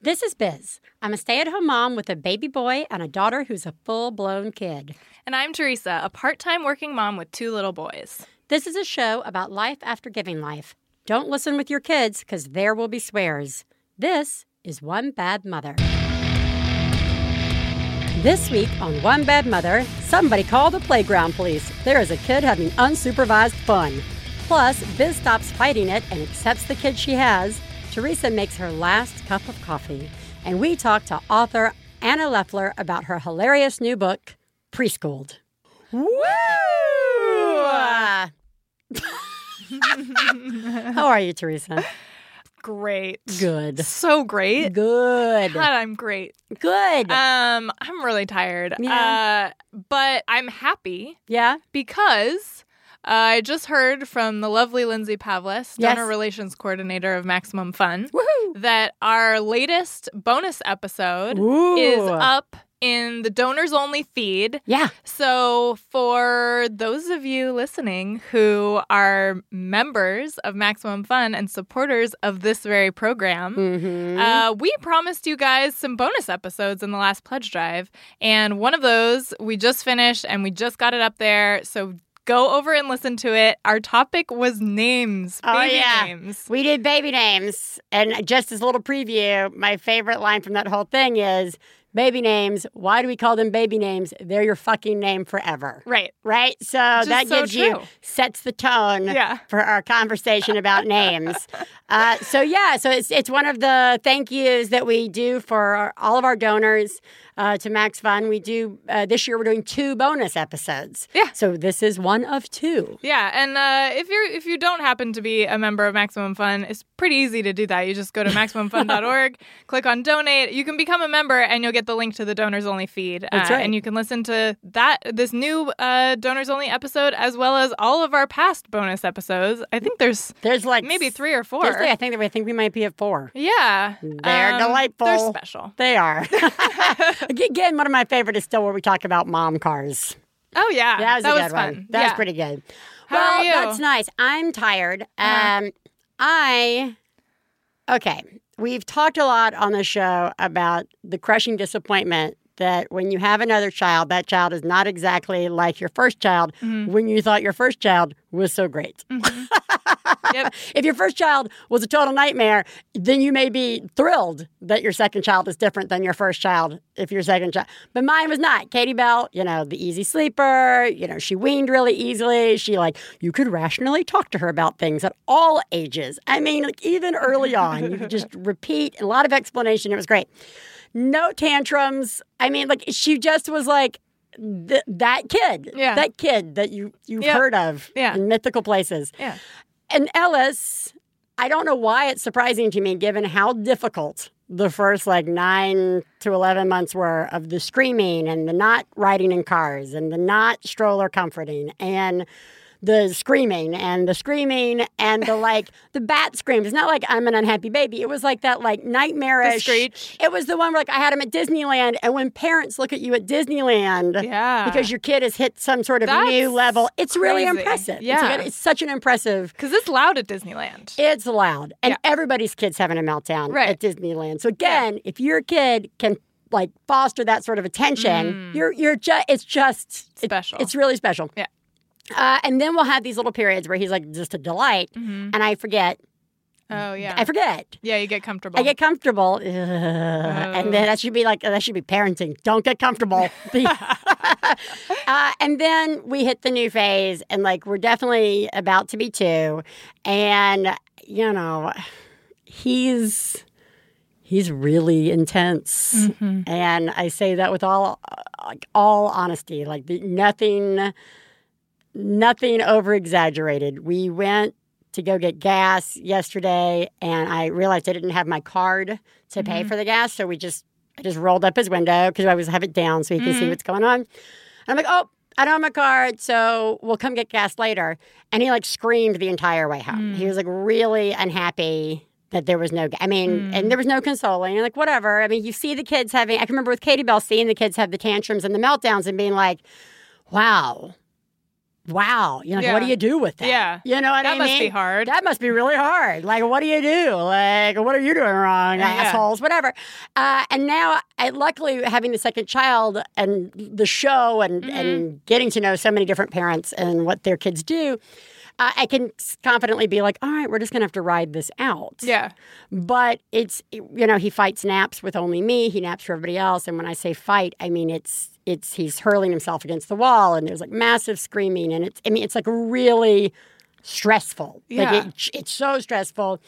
This is Biz. I'm a stay at home mom with a baby boy and a daughter who's a full blown kid. And I'm Theresa, a part time working mom with two little boys. This is a show about life after giving life. Don't listen with your kids because there will be swears. This is One Bad Mother. This week on One Bad Mother, somebody call the playground police. There is a kid having unsupervised fun. Plus, Biz stops fighting it and accepts the kid she has. Theresa makes her last cup of coffee. And we talk to author Anna Lefler about her hilarious new book, Preschooled. Woo! How are you, Theresa? Great. Good. So great. Good. God, I'm great. Good. Um, I'm really tired. Yeah. Uh, but I'm happy yeah? because I just heard from the lovely Lindsay Pavlis, Yes. donor relations coordinator of Maximum Fun, Woohoo! that our latest bonus episode Ooh. is up in the donors only feed. Yeah. So, for those of you listening who are members of Maximum Fun and supporters of this very program, Mm-hmm. uh, we promised you guys some bonus episodes in the last pledge drive. And one of those we just finished and we just got it up there. So, go over and listen to it. Our topic was names, Oh, baby yeah. names. We did baby names. And just as a little preview, my favorite line from that whole thing is baby names. Why do we call them baby names? They're your fucking name forever. Right. Right? So Just that so gives you, sets the tone Yeah. for our conversation about names. Uh, so, yeah, so it's, it's one of the thank yous that we do for our, all of our donors uh, to Max Fun. We do, uh, this year, we're doing two bonus episodes. Yeah. So this is one of two. Yeah, and uh, if you're if you don't happen to be a member of Maximum Fun, it's pretty easy to do that. You just go to maximumfun.org, click on donate. You can become a member, and you'll get the link to the donors only feed. That's uh, right. And you can listen to that this new uh, donors only episode as well as all of our past bonus episodes. I think there's There's like maybe three or four. I think that we think we might be at four. Yeah, They're Um, delightful. They're special. They are. Again, one of my favorite is still where we talk about mom cars. Oh yeah, That was a good fun. one. That yeah. was pretty good. How well, are you? that's nice. I'm tired. Uh-huh. Um, I okay. We've talked a lot on the show about the crushing disappointment that when you have another child, that child is not exactly like your first child Mm-hmm. when you thought your first child was so great. Yep. If your first child was a total nightmare, then you may be thrilled that your second child is different than your first child if your second child. But mine was not. Katie Bell, you know, the easy sleeper, you know, she weaned really easily. She like you could rationally talk to her about things at all ages. I mean, like even early on, you could just repeat a lot of explanation. It was great. No tantrums. I mean, like she just was like th- that kid, Yeah. that kid that you you've heard of Yeah. in mythical places. Yeah. And Ellis, I don't know why it's surprising to me given how difficult the first like nine to 11 months were of the screaming and the not riding in cars and the not stroller comforting and the screaming and the screaming and the like the bat screams. It's not like I'm an unhappy baby. It was like that like nightmarish. Screech. It was the one where like I had him at Disneyland and when parents look at you at Disneyland Yeah. because your kid has hit some sort of That's new level, it's really crazy. impressive. It's, Yeah. good- it's such an impressive Because it's loud at Disneyland. it's loud, and Yeah. everybody's kid's having a meltdown Right. at Disneyland. So again, if your kid can like foster that sort of attention, you're you're just it's just it- Mm. Special. it's really special. Yeah. Uh, and then we'll have these little periods where he's like just a delight, and I forget. Oh yeah. I forget. yeah, you get comfortable. I get comfortable, Ugh. and then that should be like that should be parenting. Don't get comfortable. uh, and then we hit the new phase, and like we're definitely about to be two, and you know, he's he's really intense, Mm-hmm. and I say that with all like all honesty, like the, nothing, nothing over exaggerated. We went to go get gas yesterday, and I realized I didn't have my card to pay mm-hmm. for the gas, so we just I just rolled up his window because I always have it down so he can see mm-hmm. what's going on. And I'm like, oh. I don't have my card, so we'll come get gas later. And he like screamed the entire way home. He was mm. like really unhappy that there was no. I mean, and mm. there was no consoling. And like whatever. I mean, you see the kids having. I can remember with Katie Bell seeing the kids have the tantrums and the meltdowns and being like, "Wow, wow, you know, Yeah. what do you do with that? Yeah. You know what That I must be hard. That must be really hard. Like, what do you do? Like, what are you doing wrong, Yeah. assholes? Whatever. Uh, and now, I, luckily, having the second child and the show and, Mm-hmm. and getting to know so many different parents and what their kids do, uh, I can confidently be like, all right, we're just going to have to ride this out. Yeah. But it's you know he fights naps with only me. He naps for everybody else. And when I say fight, I mean it's it's he's hurling himself against the wall, and there's like massive screaming, and it's I mean it's like really stressful. Yeah. Like it, it's so stressful.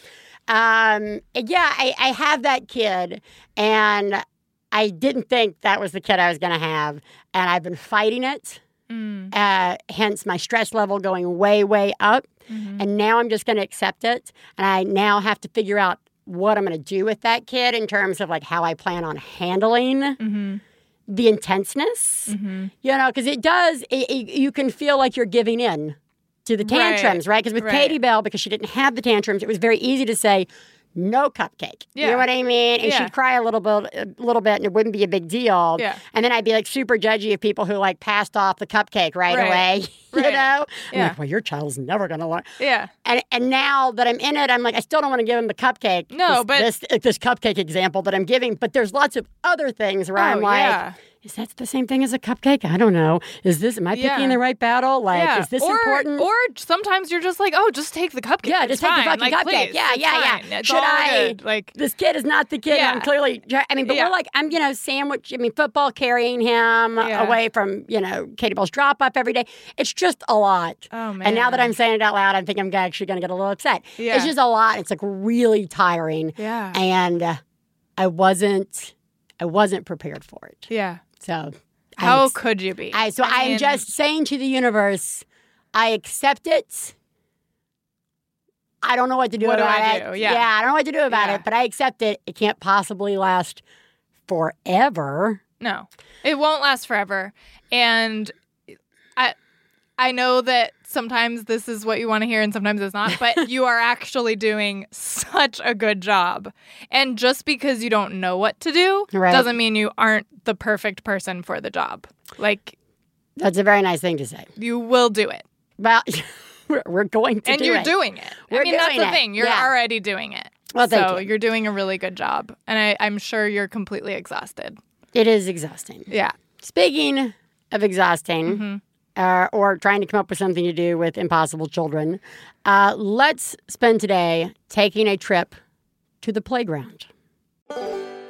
Um, yeah, I, I have that kid, and I didn't think that was the kid I was going to have, and I've been fighting it. Mm. Uh, hence my stress level going way way up. Mm-hmm. And now I'm just going to accept it. And I now have to figure out what I'm going to do with that kid in terms of like how I plan on handling Mm-hmm. The intenseness. Mm-hmm. You know, because it does, it, it- you can feel like you're giving in to the tantrums, right? Because with Right. Katie Bell, because she didn't have the tantrums, it was very easy to say, no cupcake. You know what I mean? And Yeah. she'd cry a little bit, a little bit, and it wouldn't be a big deal. Yeah. And then I'd be like super judgy of people who like passed off the cupcake right, Right. away. you Right. know? I'm Yeah. like, well, your child's never going to learn. Yeah. And and now that I'm in it, I'm like, I still don't want to give him the cupcake. No, this, but- this this cupcake example that I'm giving. But there's lots of other things where oh, I'm Oh, like, yeah. Is that the same thing as a cupcake? I don't know. Is this? Am I Yeah. picking the right battle? Like, yeah. is this or, important? Or sometimes you're just like, oh, just take the cupcake. Yeah, It's just take the fucking Like, cupcake. please, Yeah, yeah, yeah. It's Should I- good. Like, this kid is not the kid. Yeah. I'm clearly. I mean, but Yeah. we're like, I'm, you know, sandwich. I mean, football carrying him away from, you know, Katie Bell's drop off every day. It's just a lot. oh man. And now that I'm saying it out loud, I think I'm actually going to get a little upset. Yeah. It's just a lot. It's like really tiring, yeah, and uh, I wasn't, I wasn't prepared for it. yeah. So How ex- could you be? I, so I, am mean, just saying to the universe, I accept it. I don't know what to do What do about I it. do? Yeah. I don't know what to do about Yeah. it, but I accept it. It can't possibly last forever. No, it won't last forever. And I know that sometimes this is what you want to hear and sometimes it's not, but you are actually doing such a good job. And just because you don't know what to do Right. doesn't mean you aren't the perfect person for the job. Like, That's a very nice thing to say. you will do it. Well, we're, going to do it. and do you're it. doing it. We're I mean, that's the it. thing. You're Yeah. already doing it. Well, thank so you. you're doing a really good job. And I, I'm sure you're completely exhausted. It is exhausting. Yeah. Speaking of exhausting, Mm-hmm. Uh, or trying to come up with something to do with impossible children, uh, let's spend today taking a trip to the playground.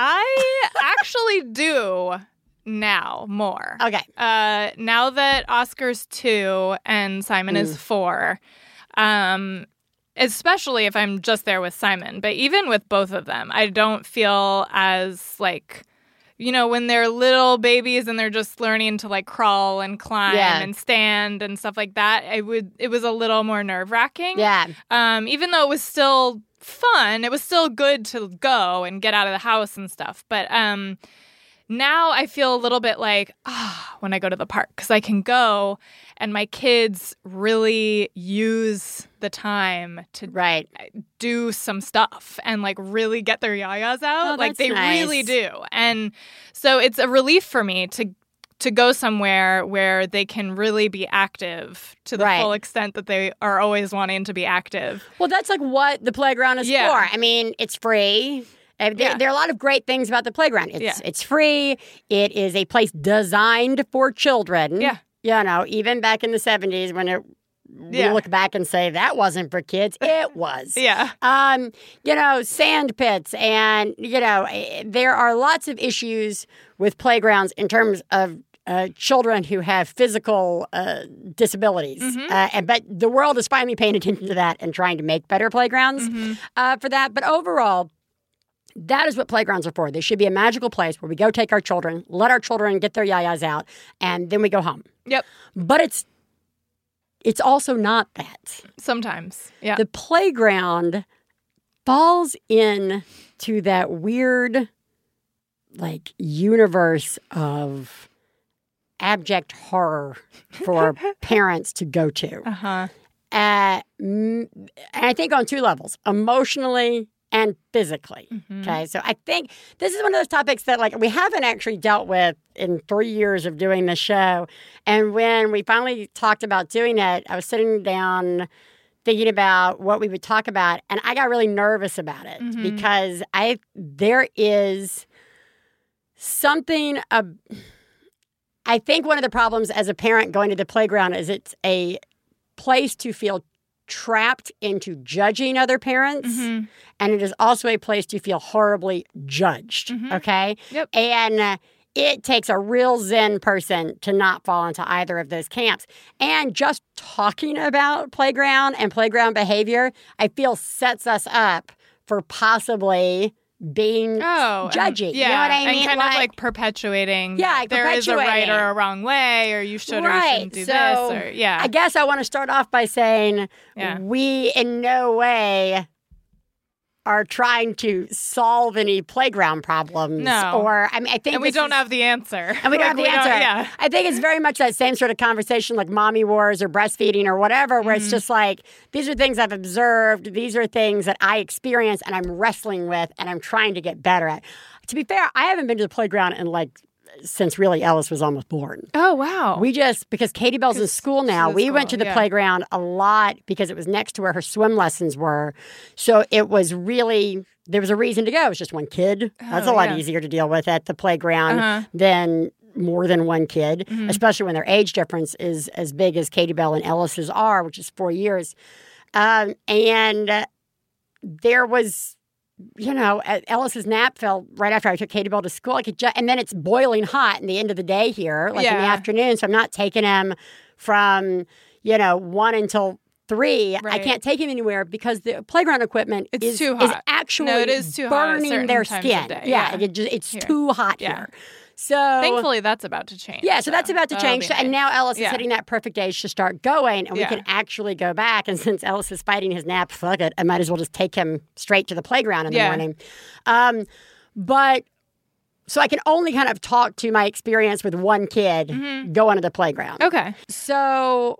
I actually do now more. Okay. Uh, now that Oscar's two and Simon is four, um, especially if I'm just there with Simon, but even with both of them, I don't feel as like, you know, when they're little babies and they're just learning to like crawl and climb Yeah. and stand and stuff like that. I would, it was a little more nerve wracking. Yeah. Um, even though it was still fun, it was still good to go and get out of the house and stuff. But um, now I feel a little bit like ah when I go to the park because I can go and my kids really use the time to Right. do some stuff and like really get their yayas out. Oh, like they nice. really do. And so it's a relief for me to to go somewhere where they can really be active to the Right. full extent that they are always wanting to be active. Well, that's like what the playground is Yeah. for. I mean, it's free. Uh, There, Yeah. there are a lot of great things about the playground. It's Yeah. it's free. It is a place designed for children. Yeah. You know, even back in the 70s when it Yeah. we look back and say that wasn't for kids, it was. Yeah. Um, you know, sand pits, and you know, eh, there are lots of issues with playgrounds in terms of uh, children who have physical uh, disabilities. Mm-hmm. Uh, and but the world is finally paying attention to that and trying to make better playgrounds Mm-hmm. uh, for that. But overall. That is what playgrounds are for. They should be a magical place where we go take our children, let our children get their yayas out, and then we go home. Yep. But it's it's also not that. Sometimes. Yeah. The playground falls in to that weird like universe of abject horror for parents to go to. uh-huh. Uh, I think on two levels emotionally and physically. Mhm. Okay. So I think this is one of those topics that, like, we haven't actually dealt with in three years of doing the show. And when we finally talked about doing it, I was sitting down thinking about what we would talk about. And I got really nervous about it Mhm. because I, there is something, uh, I think one of the problems as a parent going to the playground is it's a place to feel trapped into judging other parents Mhm. and it is also a place to feel horribly judged. Mhm. Okay. Yep. And uh, it takes a real Zen person to not fall into either of those camps. And just talking about playground and playground behavior, I feel sets us up for possibly being Oh, and- yeah, you know what I mean? And kind of like perpetuating. Yeah, like there is a right or a wrong way, or you should or you shouldn't do so this, or yeah, I guess I want to start off by saying Yeah. we in no way are trying to solve any playground problems. No. Or I mean I think and we don't is- have the answer. and we don't Like, have the answer. yeah, I think it's very much that same sort of conversation like mommy wars or breastfeeding or whatever, where Mm-hmm. it's just like, these are things I've observed, these are things that I experience and I'm wrestling with and I'm trying to get better at. To be fair, I haven't been to the playground in like since really Ellis was almost born. Oh wow. We just because Katie Bell's in school now. We went to the yeah. playground a lot because it was next to where her swim lessons were. So it was really there was a reason to go. It was just one kid. That's a Oh, lot yeah. easier to deal with at the playground Uh-huh. than more than one kid, Mhm. especially when their age difference is as big as Katie Bell and Ellis's are, which is four years. Um, and there was you know, Ellis's nap fell right after I took Katie Bell to school. I could ju- and then it's boiling hot in the end of the day here, like in the afternoon. So I'm not taking him from, you know, one until three. I can't take him anywhere because the playground equipment It's is, too is hot. actually No, it is too hot burning certain their skin. Yeah, Yeah. it just, it's Here. too hot Yeah. here. So Thankfully, that's about to change. yeah, so that's about to that'll change. be And now Ellis is hitting that perfect age to start going, and we Yeah. can actually go back. And since Ellis is fighting his nap, fuck it, I might as well just take him straight to the playground in the Yeah. morning. Um, but so I can only kind of talk to my experience with one kid Mhm. going to the playground. Okay. So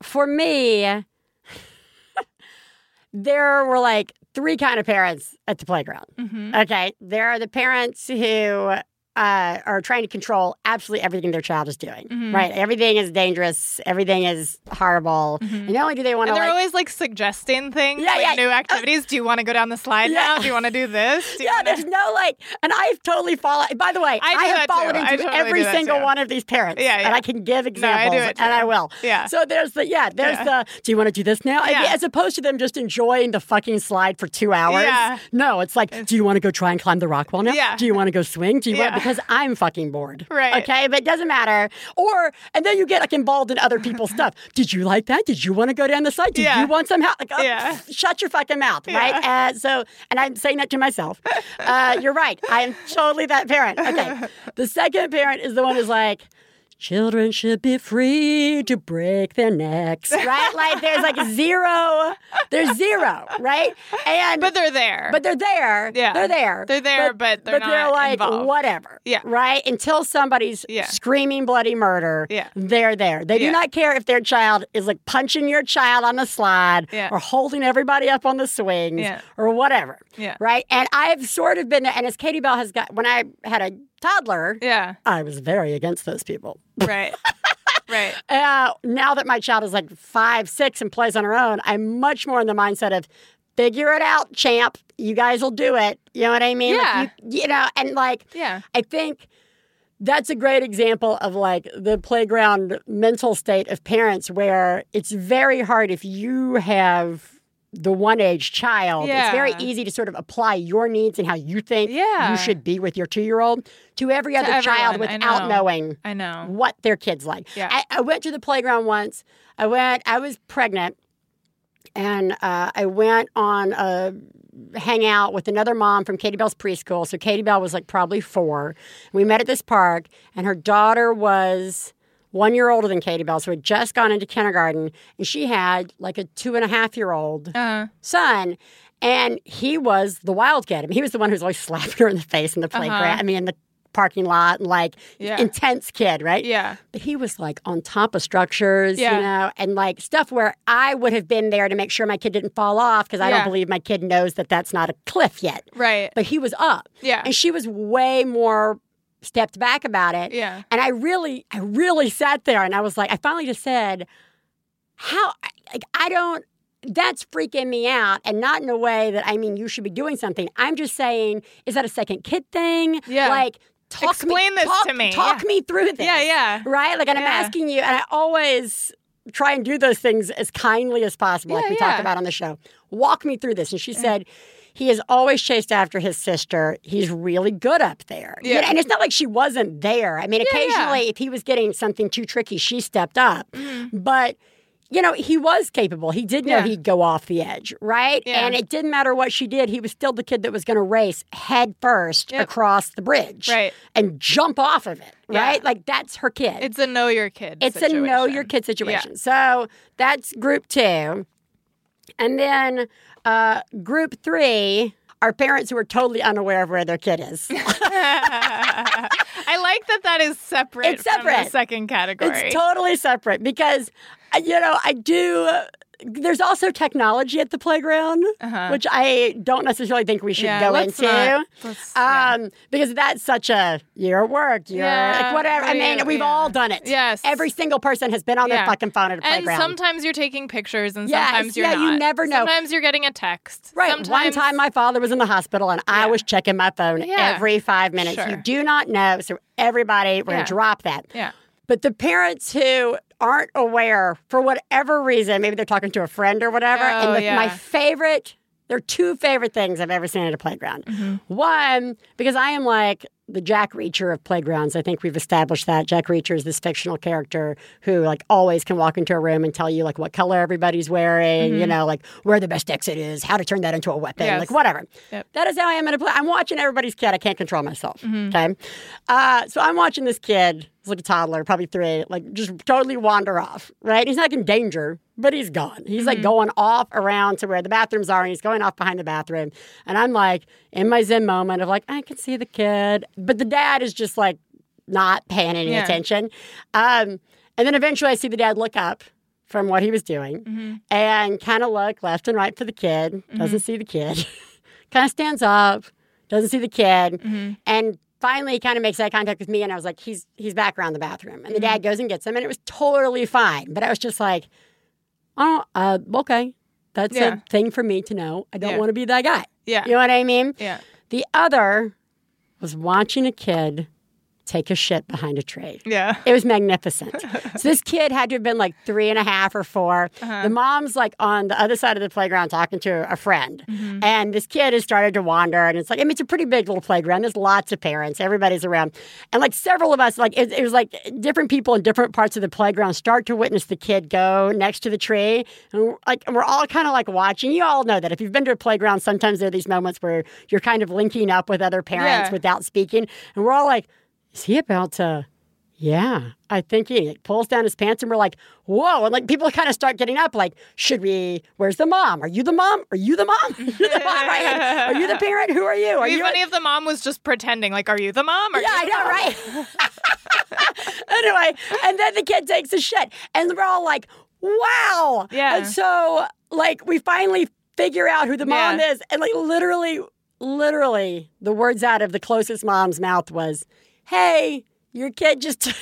for me, there were like three kind of parents at the playground. hmm Okay. There are the parents who uh, are trying to control absolutely everything their child is doing, Mhm. right? Everything is dangerous. Everything is horrible. Mhm. And not only do they want to they're like, always like suggesting things, Yeah, like yeah. new activities. do you want to go down the slide Yeah. now? Do you want to do this? Do yeah, wanna- there's no like, and I've totally fallen. By the way, I do have fallen too. Into totally every single too. one of these parents. Yeah, yeah, And. I can give No, I examples, do it and I will. Yeah. So there's the yeah, there's the. Do you want to do this now? Yeah. as opposed to them just enjoying the fucking slide for two hours. Yeah. No, it's like, do you want to go try and climb the rock wall now? Yeah. Do you want to go swing? Do you want. Because I'm fucking bored. Right. Okay, but it doesn't matter. Or and then you get like involved in other people's stuff. Did you like that? Did you want to go down the slide? Did Yeah. you want some help? Like, oh, Yeah. pff, shut your fucking mouth, right? Yeah. Uh, so, and I'm saying that to myself. Uh, you're right. I am totally that parent. Okay. The second parent is the one who's like, children should be free to break their necks, right? like there's like zero, there's zero, right? And but they're there. but they're there. Yeah. They're there. They're there, but they're but they're not like involved. whatever. Yeah. Right? Until somebody's Yeah. screaming bloody murder. Yeah. They're there. They Yeah. do not care if their child is like punching your child on the slide Yeah. or holding everybody up on the swings Yeah. or whatever. Yeah. Right? And I've sort of been there and as Katie Bell has got when I had a toddler, yeah. I was very against those people. Right. right. Uh, now that my child is like five, six, and plays on her own, I'm much more in the mindset of figure it out, champ. You guys will do it. You know what I mean? Like, Yeah. you, you know, and like Yeah. I think that's a great example of like the playground mental state of parents where it's very hard if you have the one age child. It's very easy to sort of apply your needs and how you think Yeah. you should be with your two year old to every To other child everyone, I without know. knowing I know. what their kids like. Yeah. I, I went to the playground once. I went. I was pregnant, and uh, I went on a hangout with another mom from Katie Bell's preschool. So Katie Bell was like probably four. We met at this park, and her daughter was one year older than Katie Bell, so had just gone into kindergarten, and she had like a two and a half year old Uh, son. And he was the wild kid. I mean, he was the one who was always slapping her in the face in the playground. Uh-huh. I mean, in the parking lot, and like Yeah. intense kid, right? yeah. But he was like on top of structures, Yeah. you know, and like stuff where I would have been there to make sure my kid didn't fall off because I Yeah. don't believe my kid knows that that's not a cliff yet. Right. But he was up. Yeah. And she was way more stepped back about it. Yeah. And I really, I really sat there and I was like, I finally just said, how, like, I don't, that's freaking me out. And not in a way that I mean, you should be doing something. I'm just saying, is that a second kid thing? Yeah. Like, talk Explain me, this talk, to me. Talk Yeah. me through this. Yeah. Yeah. Right? Like, and I'm asking you, and I always try and do those things as kindly as possible, like Yeah, we talk about on the show. Walk me through this. And she mm. said, he is always chased after his sister. He's really good up there. You know, and it's not like she wasn't there. I mean, Yeah, yeah. occasionally, if he was getting something too tricky, she stepped up. Mm-hmm. But, you know, he was capable. He did know Yeah. he'd go off the edge, right? Yeah. And it didn't matter what she did. He was still the kid that was going to race head first Yep. across the bridge Right. and jump off of it, Yeah. right? Like that's her kid. It's a know your kid. It's a know your kid situation. So that's group two. And then uh, group three are parents who are totally unaware of where their kid is. I like that that is separate. It's From the separate. second category. It's totally separate because, uh, you know, I do. There's also technology at the playground, Uh-huh. which I don't necessarily think we should Yeah, go into. not- yeah. um, because that's such a you're work, you're Yeah, like whatever. I mean, we've all done it. Yes. every single person has been on their fucking phone at a and playground. sometimes you're taking pictures, and Yes, sometimes you're yeah, not. you never know. Sometimes you're getting a text. Right. Sometimes, One time my father was in the hospital and I was checking my phone every five minutes. Sure. You do not know. So, everybody, we're to drop that. Yeah. But the parents who aren't aware for whatever reason, maybe they're talking to a friend or whatever. Oh, and the, yeah. my favorite, there are two favorite things I've ever seen at a playground. Mm-hmm. One, because I am like the Jack Reacher of playgrounds. I think we've established that. Jack Reacher is this fictional character who like always can walk into a room and tell you like what color everybody's wearing, you know, like where the best exit is, how to turn that into a weapon, Mm-hmm. Yes. like whatever. Yep. That is how I am in a play. I'm watching everybody's kid. I can't control myself. Mm-hmm. Okay. Uh, so I'm watching this kid, he's like a toddler, probably three, like just totally wander off, right? He's not in danger, but he's gone. He's Mm-hmm. like going off around to where the bathrooms are and he's going off behind the bathroom. And I'm like in my Zen moment of like, I can see the kid. But the dad is just like not paying any Yeah. attention. Um, and then eventually I see the dad look up from what he was doing Mm-hmm. and kind of look left and right for the kid, doesn't see the kid, kind of stands up, doesn't see the kid, Mm-hmm. and finally he kind of makes eye contact with me and I was like, he's he's back around the bathroom. And the Mm-hmm. dad goes and gets him and it was totally fine. But I was just like, oh, uh, okay. That's Yeah. a thing for me to know. I don't Yeah. want to be that guy. Yeah. You know what I mean? Yeah. The other was watching a kid take a shit behind a tree. Yeah. It was magnificent. so this kid had to have been like three and a half or 4 Uh-huh. The mom's like on the other side of the playground talking to a friend. Mm-hmm. And this kid has started to wander. And it's like, I mean, it's a pretty big little playground. There's lots of parents. Everybody's around. And like several of us, like it, it was like different people in different parts of the playground start to witness the kid go next to the tree. And like we're all kind of like watching. You all know that if you've been to a playground, sometimes there are these moments where you're kind of linking up with other parents Yeah. without speaking. And we're all like, is he about to? Yeah, I think he pulls down his pants, and we're like, "Whoa!" And like people kind of start getting up, like, "Should we? Where's the mom? Are you the mom? Are you the mom? Are you the mom? Right? Are you the parent? Who are you? Are It'd you?" funny if the mom was just pretending. Like, are you the mom? Are yeah, I you the know, right? anyway, and then the kid takes a shit, and we're all like, "Wow!" Yeah. And so, like, we finally figure out who the mom Yeah. is, and like, literally, literally, the words out of the closest mom's mouth was, "Hey." Your kid just took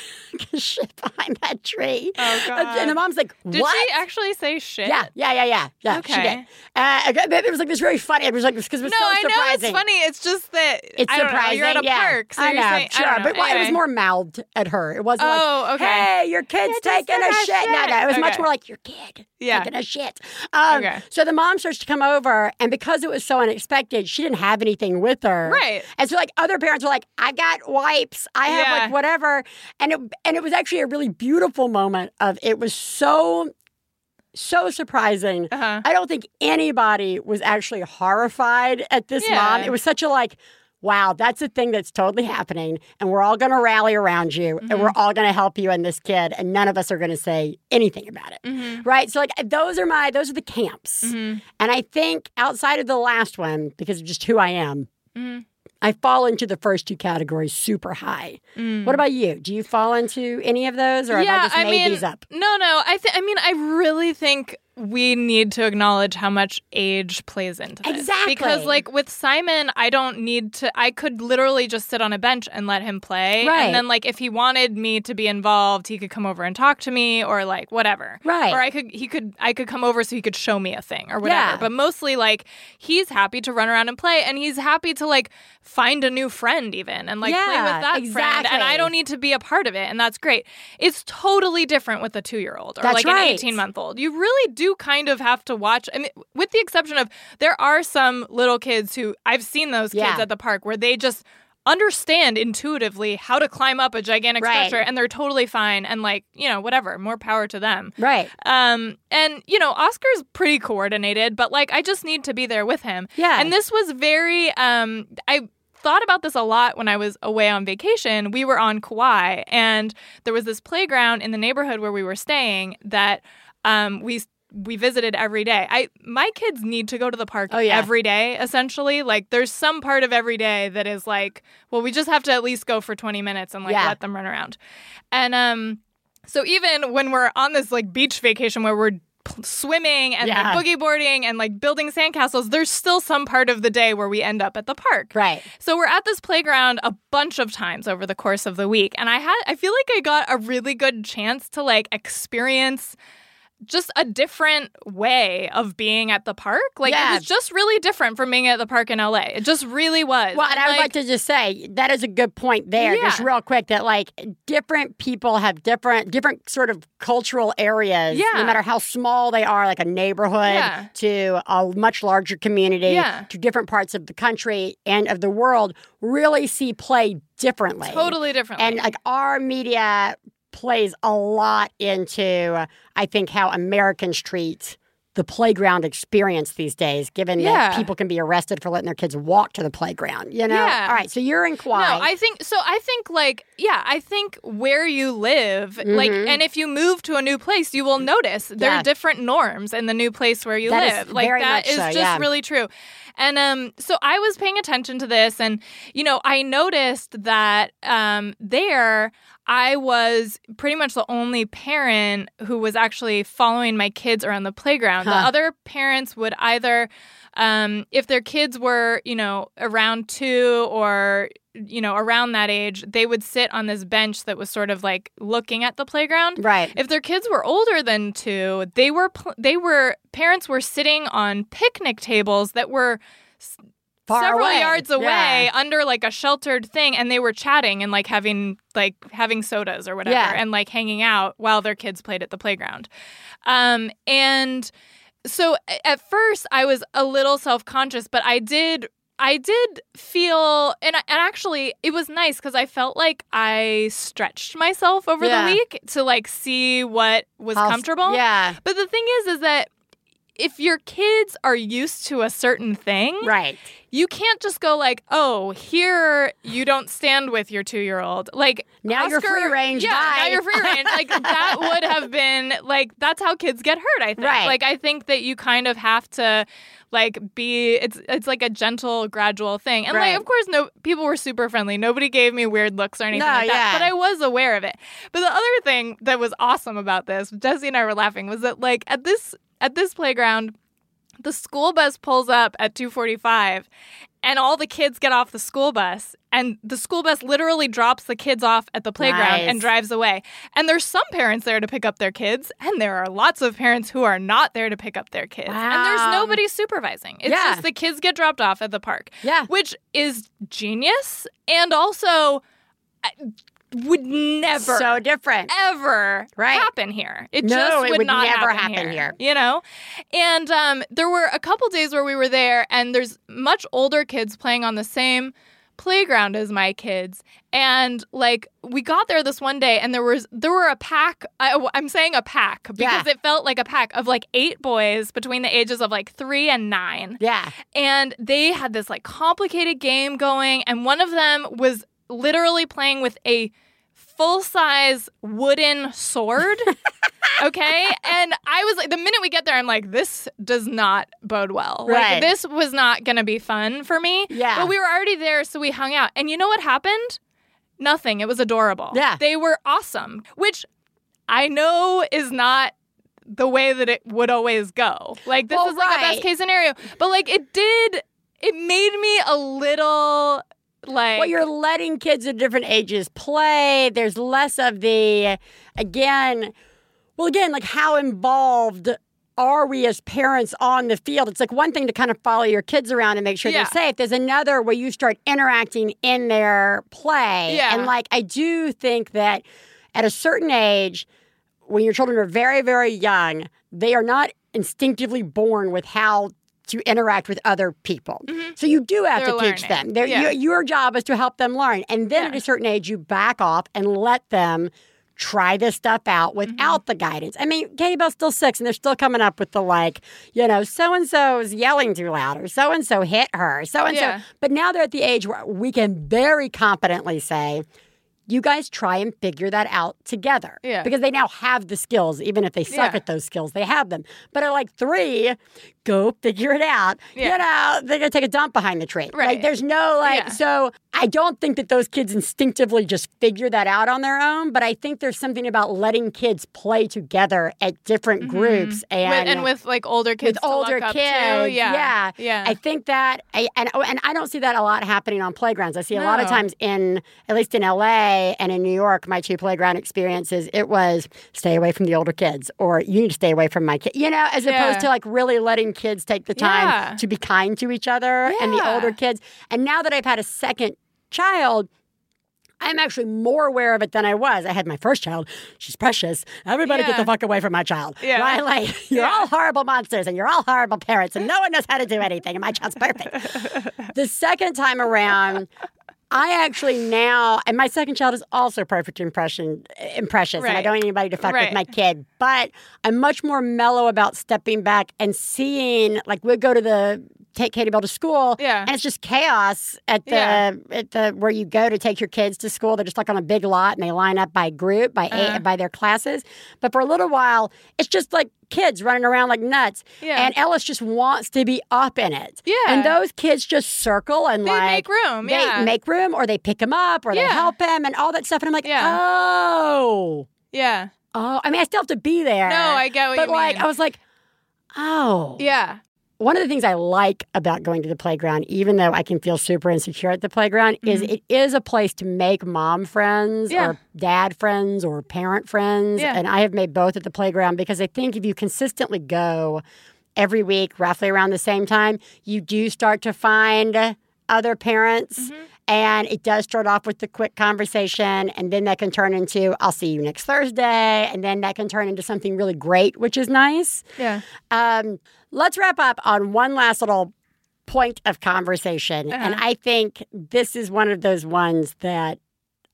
a shit behind that tree. Oh, God. And the mom's like, Did what? she actually say shit? yeah, yeah, yeah, yeah, yeah. She did. Uh, it was like this very funny. It was like because it was No, so I know surprising. it's funny. It's just that It's surprising. know. You're at a yeah. park, so I know, saying, sure, I know. but why- it was more mouthed at her. It wasn't Oh, like, okay. "Hey, your kid's taking a a shit." No, no, it was much more like your kid Yeah. taking a shit. Um, Okay. So the mom starts to come over, and because it was so unexpected, she didn't have anything with her. Right. And so like other parents were like, "I got wipes. I have like whatever," and it and it was actually a really beautiful moment of it was so so surprising. Uh-huh. I don't think anybody was actually horrified at this Yeah. mom. It was such a like, wow, that's a thing that's totally happening. And we're all going to rally around you and we're all going to help you and this kid. And none of us are going to say anything about it. Mhm. Right. So, like, those are my, those are the camps. Mhm. And I think outside of the last one, because of just who I am, Mhm. I fall into the first two categories super high. Mm. What about you? Do you fall into any of those or have I just made mean, these up? No, no. I th- I mean, I really think we need to acknowledge how much age plays into this. Exactly. Because, like, with Simon, I don't need to. I could literally just sit on a bench and let him play. Right. And then, like, if he wanted me to be involved, he could come over and talk to me, or like whatever. Right. Or I could. He could. I could come over so he could show me a thing or whatever. Yeah. But mostly, like, he's happy to run around and play, and he's happy to like find a new friend even and like play with that friend. And I don't need to be a part of it, and that's great. It's totally different with a two year old or That's like right. an 18 month old. You really do kind of have to watch. I mean, with the exception of there are some little kids who I've seen those kids Yeah. at the park where they just understand intuitively how to climb up a gigantic Right. structure and they're totally fine and like, you know, whatever, more power to them. Right. Um, and you know, Oscar's pretty coordinated, but like I just need to be there with him. Yeah. And this was very um I thought about this a lot when I was away on vacation. We were on Kauai and there was this playground in the neighborhood where we were staying that um we we visited every day. I my kids need to go to the park Oh, yeah. every day essentially. Like there's some part of every day that is like, well, we just have to at least go for 20 minutes and like Yeah. let them run around. And um so even when we're on this like beach vacation where we're swimming and Yeah. like boogie boarding and like building sandcastles, there's still some part of the day where we end up at the park. Right. So we're at this playground a bunch of times over the course of the week and I had I feel like I got a really good chance to like experience just a different way of being at the park. Like Yeah. it was just really different from being at the park in LA. It just really was. Well, and I would like to just say that is a good point there, just real quick. That like different people have different different sort of cultural areas, Yeah. no matter how small they are, like a neighborhood Yeah. to a much larger community, Yeah. to different parts of the country and of the world, really see play differently. totally differently. And like our media plays a lot into, I think, how Americans treat the playground experience these days, given Yeah. that people can be arrested for letting their kids walk to the playground. You know? Yeah. All right. So you're in Kauai. No, I think so. I think like yeah, I think where you live, like, Mhm. and if you move to a new place, you will notice there Yeah. are different norms in the new place where you That live. like that is so, just yeah. really true. And um, so I was paying attention to this, and you know, I noticed that um, there. I was pretty much the only parent who was actually following my kids around the playground. The other parents would either, um, if their kids were, you know, around two or you know, around that age, they would sit on this bench that was sort of like looking at the playground. right. If their kids were older than two, they were pl- they were parents were sitting on picnic tables that were Far several away. yards away Yeah. under like a sheltered thing and they were chatting and like having like having sodas or whatever Yeah. and like hanging out while their kids played at the playground um and so at first i was a little self-conscious but i did I did feel, and, and actually, it was nice because I felt like I stretched myself over Yeah. the week to like see what was comfortable. Yeah. But the thing is, is that if your kids are used to a certain thing, Right. you can't just go like, oh, here you don't stand with your two year old. Like Now you're free range. Yeah, now you're free range. Like that would have been like that's how kids get hurt. I think. Right. Like I think that you kind of have to like be it's it's like a gentle gradual thing and Right. like of course no people were super friendly nobody gave me weird looks or anything No, like that yeah. but i was aware of it but the other thing that was awesome about this jesse and i were laughing was that like at this at this playground the school bus pulls up at 2:45 and all the kids get off the school bus and the school bus literally drops the kids off at the playground Nice. and drives away. And there's some parents there to pick up their kids and there are lots of parents who are not there to pick up their kids. And there's nobody supervising. It's Yeah. just the kids get dropped off at the park. Yeah. Which is genius and also would never So different. ever Right. happen here. It No, just it would, would not never happen, happen here. You know, and um, there were a couple days where we were there, and there's much older kids playing on the same playground as my kids and like we got there this one day and there was there were a pack I, i'm saying a pack because Yeah. it felt like a pack of like eight boys between the ages of like three and nine Yeah. and they had this like complicated game going and one of them was literally playing with a full-size wooden sword okay? And i was like the minute we get there i'm like this does not bode well. Right. like this was not gonna be fun for me. Yeah. but we were already there so we hung out. And you know what happened? Nothing. It was adorable. Yeah. they were awesome which i know is not the way that it would always go. Like this Well, is like a best case scenario. But like it did it made me a little like Well, you're letting kids of different ages play. There's less of the, again, well, again, like how involved are we as parents on the field? It's like one thing to kind of follow your kids around and make sure Yeah. they're safe. There's another where you start interacting in their play. Yeah. And like, I do think that at a certain age, when your children are very, very young, they are not instinctively born with how to interact with other people. So you do have Mm-hmm. They're to teach learning. them. Yeah. you- your job is to help them learn. And then at a certain age, you back off and let them try this stuff out Mm-hmm. without the guidance. I mean, Katie Bell's still six and they're still coming up with the like, you know, so and so is yelling too loud or so and so hit her, so and so. Yeah. But now they're at the age where we can very competently say, you guys try and figure that out together. Yeah. Because they now have the skills, even if they suck Yeah. at those skills, they have them. But at like three, go figure it out. Yeah. You know, they're gonna take a dump behind the tree. Like Right. there's no like Yeah. so I don't think that those kids instinctively just figure that out on their own, but I think there's something about letting kids play together at different groups Mm-hmm. with, and and with like older kids with to older to. kids. yeah yeah. yeah I think that, I, and oh, and I don't see that a lot happening on playgrounds. I see a lot of times in, at least in LA and in New York, my two playground experiences, it was stay away from the older kids, or you need to stay away from my kid. You know, as Yeah. opposed to like really letting kids take the time Yeah. to be kind to each other and the older kids. And now that I've had a second child. I'm actually more aware of it than I was. I had my first child. She's precious. Everybody get the fuck away from my child. Yeah. Right? Like, you're Yeah. all horrible monsters and you're all horrible parents and no one knows how to do anything and my child's perfect. the second time around, I actually now, and my second child is also perfect impression, imprecious, and I don't want anybody to fuck Right. with my kid. But I'm much more mellow about stepping back and seeing, like, we'll go to the take Katie Bell to school, Yeah. and it's just chaos at the Yeah. at the where you go to take your kids to school. They're just like on a big lot, and they line up by group, by Uh-huh. eight, by their classes. But for a little while, it's just like kids running around like nuts. Yeah. And Ellis just wants to be up in it. Yeah. And those kids just circle and They like make room, They yeah. make room or they pick him up or they help him and all that stuff. And I'm like, Yeah. oh. yeah Oh. I mean, I still have to be there. no i get what But you like mean I was like, oh. yeah One of the things I like about going to the playground, even though I can feel super insecure at the playground, is it is a place to make mom friends Mm-hmm. Yeah. or dad friends or parent friends. Yeah. And I have made both at the playground because I think if you consistently go every week, roughly around the same time, you do start to find other parents. Mm-hmm. And it does start off with the quick conversation, and then that can turn into, I'll see you next Thursday. And then that can turn into something really great, which is nice. yeah Um, let's wrap up on one last little point of conversation. And Uh-huh. I think this is one of those ones that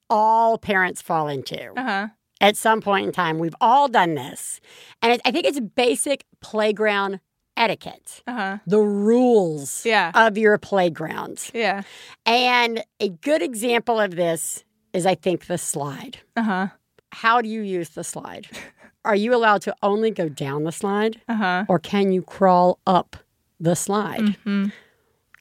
all parents fall into uh-huh at some point in time. We've all done this. And I think it's basic playground etiquette, uh-huh the rules Yeah. of your playground. yeah And a good example of this is, I think, the slide. uh-huh How do you use the slide? Are you allowed to only go down the slide? uh-huh or can you crawl up the slide? hmm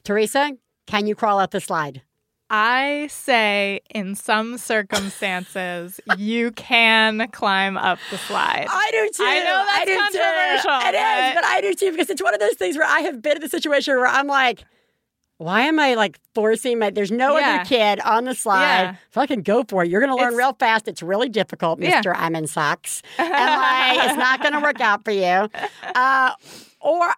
Theresa, can you crawl up the slide? I say in some circumstances you can climb up the slide. I do too. I know that's do too. controversial, It is, but- but I do too because it's one of those things where I have been in the situation where I'm like, why am I like forcing my? There's no Yeah. other kid on the slide. Yeah. Fucking go for it. You're gonna learn It's- real fast. It's really difficult, Yeah. Mister. I'm in socks, and like it's not gonna work out for you. Uh, or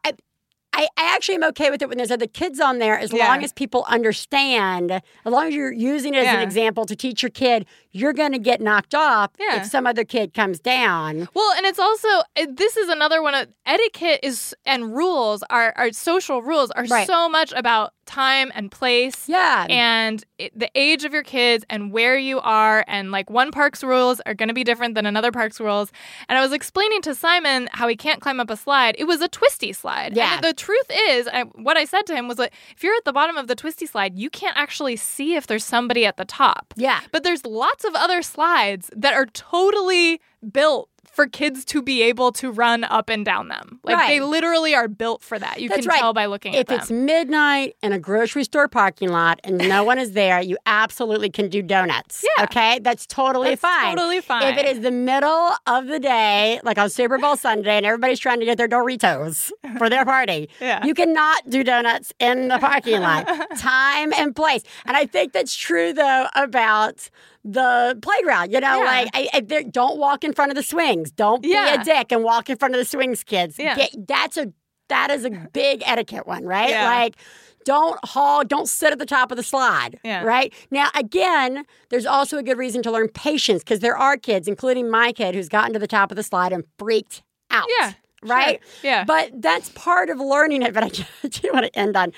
I, I, actually am okay with it when there's other kids on there as Yeah. long as people understand, as long as you're using it as Yeah. an example to teach your kid, you're going to get knocked off Yeah. if some other kid comes down. Well, and it's also eh, this is another one of etiquette is and rules are are social rules are Right. so much about time and place. Yeah. And it, the age of your kids and where you are, and like one park's rules are going to be different than another park's rules. And I was explaining to Simon how he can't climb up a slide. It was a twisty slide. Yeah. And the truth is, I, what I said to him was that if you're at the bottom of the twisty slide, you can't actually see if there's somebody at the top. yeah. But there's lots of other slides that are totally built for kids to be able to run up and down them. Like Right. they literally are built for that. You That's can right. tell by looking If at them. it's midnight in a grocery store parking lot and no one is there, you absolutely can do donuts. Yeah. Okay? That's totally That's fine. totally fine. If it is the middle of the day, like on Super Bowl Sunday, and everybody's trying to get their Doritos for their party, Yeah. you cannot do donuts in the parking lot. Time and place. And I think that's true, though, about the playground. You know, Yeah. like, I, I, there- don't walk in front of the swings. Don't be Yeah. a dick and walk in front of the swings, kids. Yeah. Get- that's a that is a big etiquette one, right? Yeah. Like, don't haul, don't sit at the top of the slide, Yeah. right? Now, again, there's also a good reason to learn patience because there are kids, including my kid, who's gotten to the top of the slide and freaked out. Yeah, Right? sure. Yeah. But that's part of learning it. But I do want to end on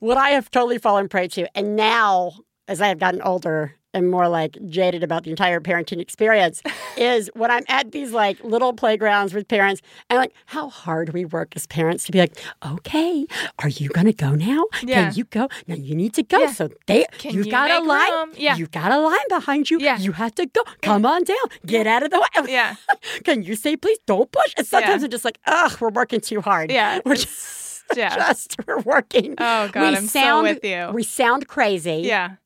what I have totally fallen prey to. And now, as I have gotten older and more like jaded about the entire parenting experience, is when I'm at these like little playgrounds with parents and like how hard we work as parents to be like, okay, are you gonna go now? Yeah. Can you go? Now you need to go. Yeah. So they Can you've you got a line. room? Yeah. You've got a line behind you. Yeah. You have to go. Come on down. Get out of the way. Yeah. Can you say please? Don't push. And sometimes Yeah. I'm just like, ugh, we're working too hard. Yeah. We're just, yeah. just we're working. Oh, God, I'm so with you. We sound crazy. yeah.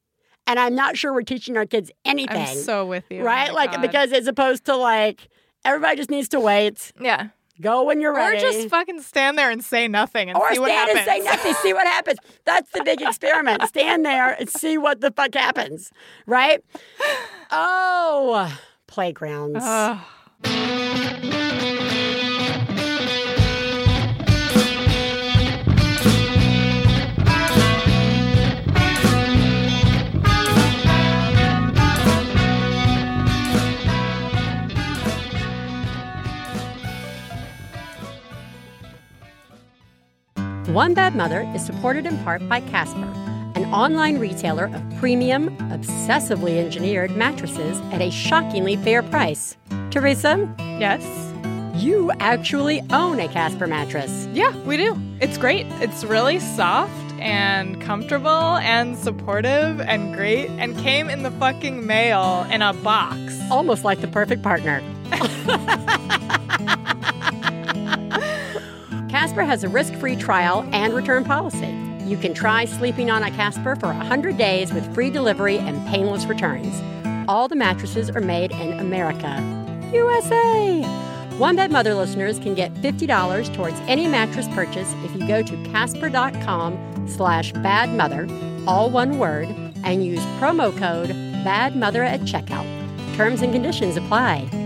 And I'm not sure we're teaching our kids anything. I'm so with you. Oh right? my like God. because as opposed to like everybody just needs to wait. Yeah. Go when you're Or ready. Or just fucking stand there and say nothing and or see what stand happens. and say nothing, see what happens. That's the big experiment. Stand there and see what the fuck happens. Right? Oh, playgrounds. One Bad Mother is supported in part by Casper, an online retailer of premium, obsessively engineered mattresses at a shockingly fair price. Theresa, Yes. you actually own a Casper mattress. Yeah, we do. It's great. It's really soft and comfortable and supportive and great and came in the fucking mail in a box. Almost like the perfect partner. Casper has a risk free trial and return policy. You can try sleeping on a Casper for 100 days with free delivery and painless returns. All the mattresses are made in America. USA! One Bad Mother listeners can get $50 towards any mattress purchase if you go to casper.com slash badmother, all one word, and use promo code badmother at checkout. Terms and conditions apply.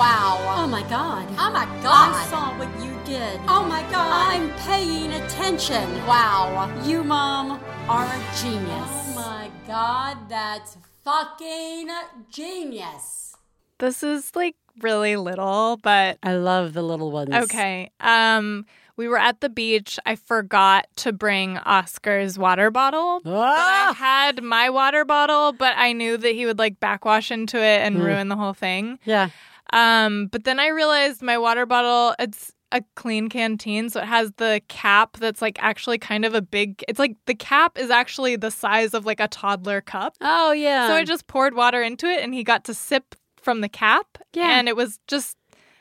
Wow. Oh my god. Oh my God. I saw what you did. Oh my god. I'm paying attention. Wow. You, Mom, are a genius. Oh my god, that's fucking genius. This is like really little, but I love the little ones. Okay. Um, we were at the beach. I forgot to bring Oscar's water bottle. But I Ah! had my water bottle, but I knew that he would like backwash into it and Mm. ruin the whole thing. Yeah. Um, but then I realized my water bottle, it's a Klean Kanteen, so it has the cap that's like actually kind of a big it's like the cap is actually the size of like a toddler cup. Oh, yeah. So I just poured water into it and he got to sip from the cap. Yeah. And it was just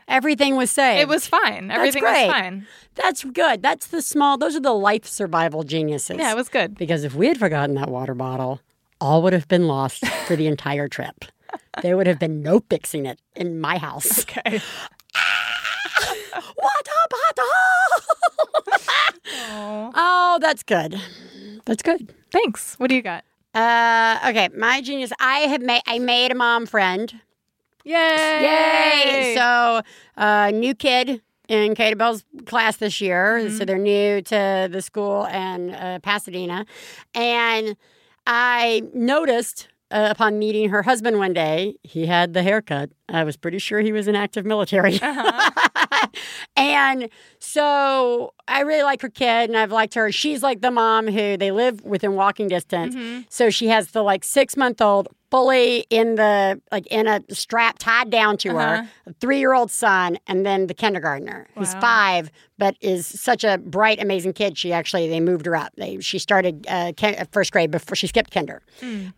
Everything was saved. it was fine. Everything was great. fine. That's good. That's the small, those are the life survival geniuses. Yeah, it was good. Because if we had forgotten that water bottle, all would have been lost for the entire trip. There would have been no fixing it in my house. Okay. Water bottle! oh, that's good. That's good. Thanks. What do you got? Uh, okay, my genius. I have made. I made a mom friend. Yay! Yay! So, uh, new kid in Kate Bell's class this year. So they're new to the school in uh, Pasadena, and I noticed. Uh, upon meeting her husband one day, he had the haircut. I was pretty sure he was an active military. and so I really like her kid and I've liked her. She's like the mom who they live within walking distance. So she has the like six month old fully in the like in a strap tied down to her, a three year old son, and then the kindergartner who's five but is such a bright, amazing kid. She actually they moved her up. They she started uh, uh, first grade before she skipped kinder,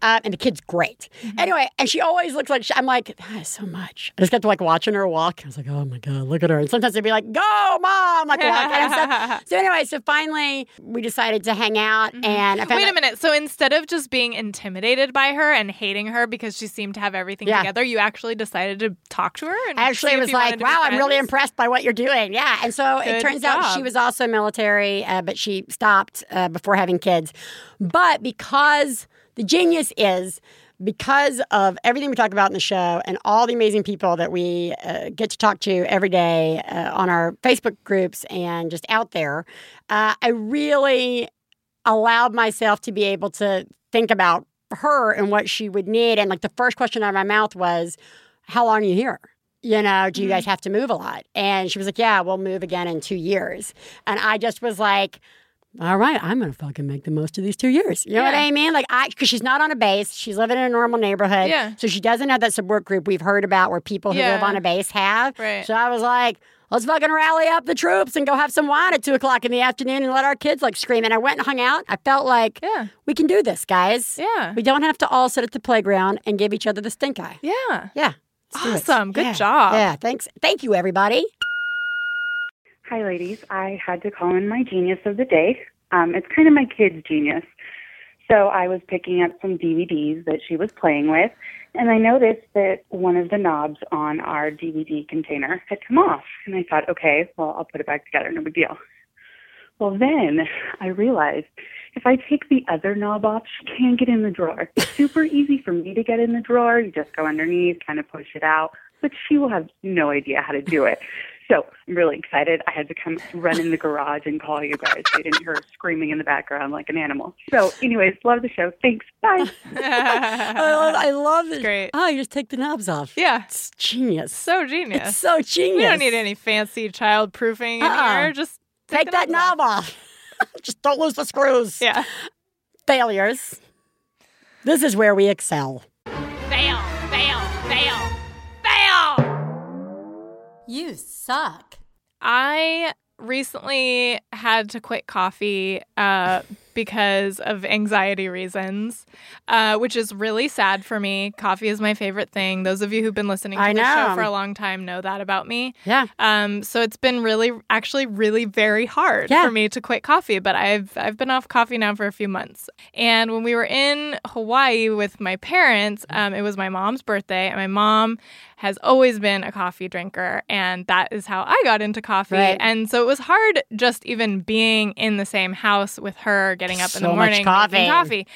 uh, and the kid's great. Anyway, and she always looks like she, I'm like that is so much. I just got to like watching her walk. I was like, oh my god, look at her. And sometimes they'd be like, go mom, like walking and stuff. So anyway, so finally we decided to hang out, and I found Wait a minute. So instead of just being intimidated by her and hating her because she seemed to have everything Yeah. together, you actually decided to talk to her and Actually, it was like, wow, I'm really impressed by what you're doing. Yeah. And so it Good turns out she was also military, uh, but she stopped uh, before having kids. But because the genius is, because of everything we talk about in the show and all the amazing people that we uh, get to talk to every day uh, on our Facebook groups and just out there, uh, I really allowed myself to be able to think about her and what she would need. And like the first question out of my mouth was, How long are you here? You know, do you guys have to move a lot? And she was like, Yeah, we'll move again in two years. And I just was like, all right, I'm gonna fucking make the most of these two years. You know what I mean? Like, I because she's not on a base, she's living in a normal neighborhood, Yeah. So she doesn't have that support group we've heard about where people who Yeah. live on a base have. Right. So I was like, let's fucking rally up the troops and go have some wine at two o'clock in the afternoon and let our kids like scream. And I went and hung out. I felt like Yeah. we can do this, guys. Yeah. We don't have to all sit at the playground and give each other the stink eye. Yeah. Yeah. let's. Awesome. Good Yeah. job. Yeah. Thanks. Thank you, everybody. Hi, ladies. I had to call in my genius of the day. Um, it's kind of my kid's genius. So I was picking up some DVDs that she was playing with, and I noticed that one of the knobs on our DVD container had come off. And I thought, okay, well, I'll put it back together, no big deal. Well, then I realized if I take the other knob off, she can't get in the drawer. It's super easy for me to get in the drawer. You just go underneath, kind of push it out, but she will have no idea how to do it. So I'm really excited. I had to come run in the garage and call you guys. I didn't hear her screaming in the background like an animal. So, anyways, love the show. Thanks. Bye. I love, I love it. Great. Oh, you just take the knobs off. yeah. It's genius. So genius. It's so genius. we don't need any fancy child proofing in Uh-uh. here. Just Take the that knob off. just don't lose the screws. Yeah. Failures. This is where we excel. Fail. Fail. Fail. You suck. I recently had to quit coffee uh, because of anxiety reasons, uh, which is really sad for me. Coffee is my favorite thing. Those of you who've been listening to the show for a long time know that about me. Yeah. Um, so it's been really, actually, really very hard Yeah. for me to quit coffee. But I've I've been off coffee now for a few months. And when we were in Hawaii with my parents, um, it was my mom's birthday, and my mom has always been a coffee drinker, and that is how I got into coffee. Right. And so it was hard just even being in the same house with her, getting up in the So morning, coffee. coffee.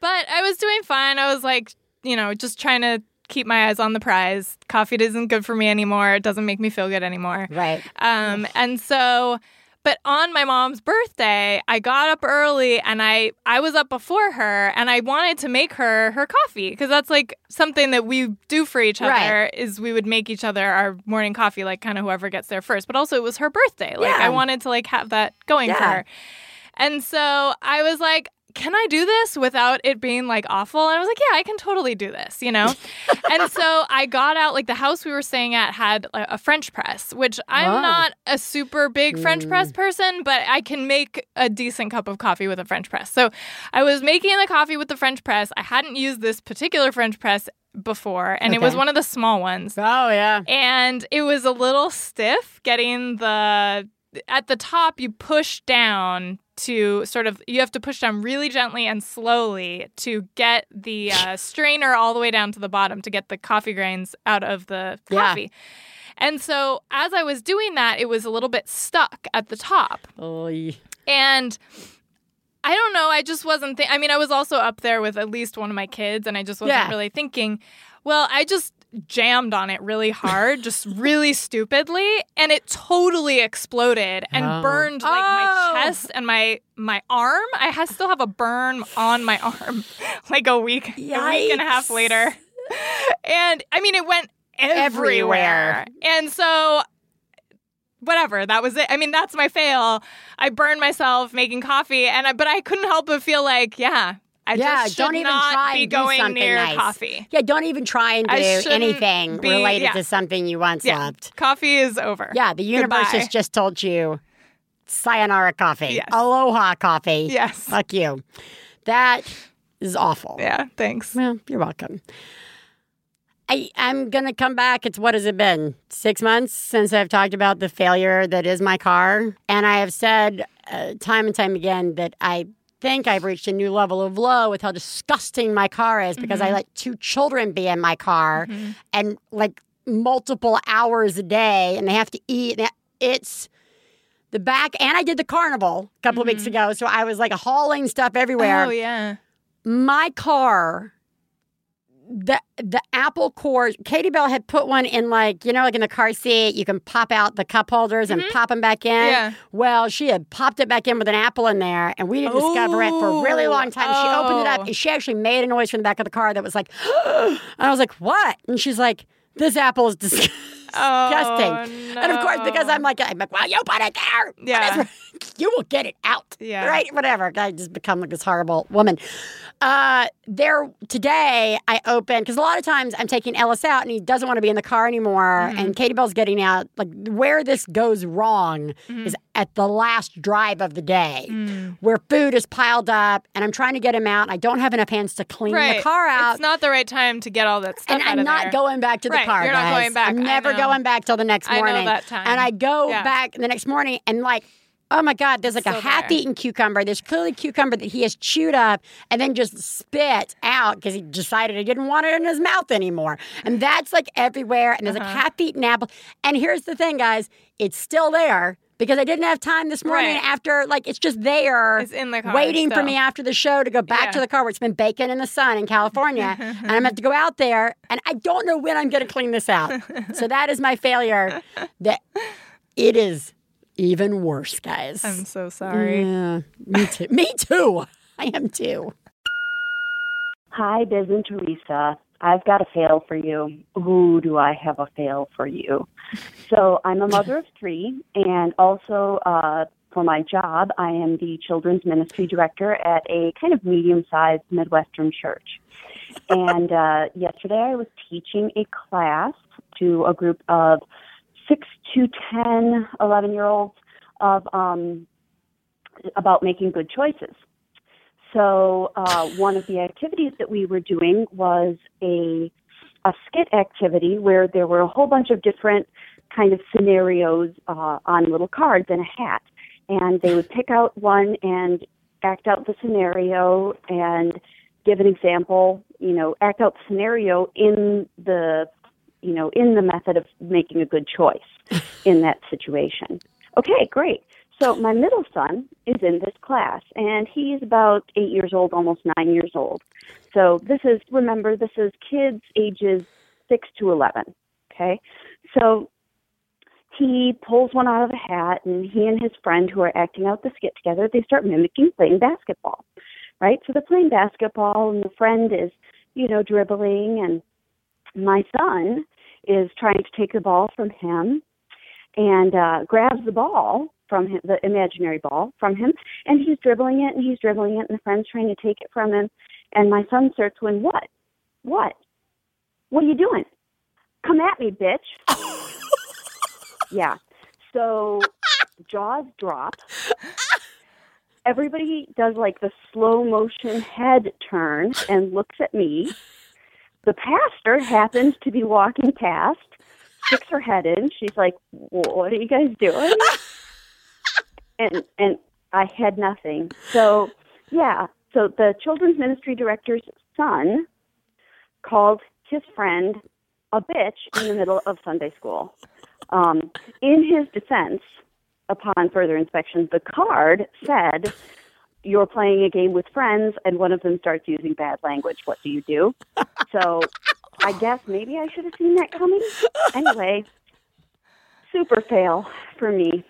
But I was doing fine. I was like, you know, just trying to keep my eyes on the prize. Coffee isn't good for me anymore. It doesn't make me feel good anymore. Right. Um, and so, but on my mom's birthday, I got up early and I I was up before her and I wanted to make her her coffee because that's like something that we do for each other Right. is we would make each other our morning coffee like kind of whoever gets there first. But also it was her birthday. Like Yeah. I wanted to like have that going for her. And so I was like, can I do this without it being like awful? And I was like, yeah, I can totally do this, you know? and so I got out, like the house we were staying at had a, a French press, which I'm Wow. not a super big French Mm. press person, but I can make a decent cup of coffee with a French press. So I was making the coffee with the French press. I hadn't used this particular French press before, and it was one of the small ones Oh yeah. and it was a little stiff getting the at the top you push down to sort of you have to push down really gently and slowly to get the uh, strainer all the way down to the bottom to get the coffee grains out of the Yeah. coffee and so as i was doing that it was a little bit stuck at the top yeah. and I don't know. I just wasn't. Th- I mean, I was also up there with at least one of my kids, and I just wasn't Yeah. really thinking. Well, I just jammed on it really hard, just really stupidly, and it totally exploded and Oh. burned like Oh. my chest and my my arm. I ha- still have a burn on my arm, like a week, a week and a half later. And I mean, it went everywhere. Everywhere. And so whatever that was it i mean that's my fail i burned myself making coffee and I, but i couldn't help but feel like yeah i Yeah, just don't even try be and do going something near nice. coffee Yeah, don't even try and do anything be- related yeah. to something you once yeah loved. coffee is over Yeah, the universe Goodbye. has just told you sayonara coffee. Yes. Aloha coffee. yes Fuck you. That is awful. yeah thanks Well, you're welcome. I, I'm going to come back. It's what has it been? Six months since I've talked about the failure that is my car. And I have said uh, time and time again that I think I've reached a new level of low with how disgusting my car is because I mm-hmm. let two children be in my car mm-hmm. and like multiple hours a day and they have to eat. and It's the back, and I did the carnival a couple of weeks mm-hmm. ago. So I was like hauling stuff everywhere oh yeah my car the the apple core katie bell had put one in like you know like in the car seat you can pop out the cup holders and mm-hmm. pop them back in Yeah. well she had popped it back in with an apple in there and we didn't discover it for a really Oh. long time she opened it up Oh. and she actually made a noise from the back of the car that was like and i was like what and she's like this apple is disgusting oh, no. and of course because i'm like i'm like well you put it there Yeah. You will get it out Yeah. right whatever i just become like this horrible woman uh, there today, I open because a lot of times I'm taking Ellis out and he doesn't want to be in the car anymore. Mm-hmm. And Katie Bell's getting out. Like where this goes wrong Mm-hmm. is at the last drive of the day, Mm. where food is piled up, and I'm trying to get him out. And I don't have enough hands to clean right the car out. it's not the right time to get all that stuff and I'm not there. going back to the Right, car. you're not going back. I'm never going back till the next I know morning. that time. And I go Yeah. back the next morning and like. Oh my God, there's like a Still there. half eaten cucumber. There's clearly cucumber that he has chewed up and then just spit out because he decided he didn't want it in his mouth anymore. And that's like everywhere. And there's like Uh-huh. half eaten apple. And here's the thing, guys it's still there because I didn't have time this morning Right. after, like, it's just there It's in the car waiting for me after the show to go back Yeah. to the car where it's been baking in the sun in California. and I'm going to have to go out there. And I don't know when I'm going to clean this out. so that is my failure. That it is even worse, guys. i'm so sorry Yeah, me too. me too. I am too. Hi, Biz and Theresa. I've got a fail for you. Ooh, do I have a fail for you? So I'm a mother of three, and also uh, for my job, I am the children's ministry director at a kind of medium-sized Midwestern church. And uh, yesterday, I was teaching a class to a group of six to 10, 11 year olds of um, about making good choices. So uh, one of the activities that we were doing was a a skit activity where there were a whole bunch of different kind of scenarios uh, on little cards and a hat, and they would pick out one and act out the scenario and give an example. You know, act out the scenario in the you know in the method of making a good choice in that situation. Okay, great. So my middle son is in this class, and he's about eight years old, almost nine years old. So this is remember this is kids ages six to eleven. Okay, so he pulls one out of a hat, and he and his friend who are acting out the skit together, they start mimicking playing basketball. Right, so they're playing basketball, and the friend is, you know, dribbling, and my son is trying to take the ball from him and uh, grabs the ball from him, the imaginary ball from him, and he's dribbling it and he's dribbling it, and the friend's trying to take it from him, and my son starts going, "What? What? What are you doing? Come at me, bitch!" yeah. So jaws drop. Everybody does like the slow motion head turn and looks at me. The pastor happens to be walking past, sticks her head in. She's like, "What are you guys doing?" and and I had nothing. So yeah, so the children's ministry director's son called his friend a bitch in the middle of Sunday school. Um, in his defense, upon further inspection, the card said, you're playing a game with friends and one of them starts using bad language. What do you do? So I guess maybe I should have seen that coming. Anyway, super fail for me.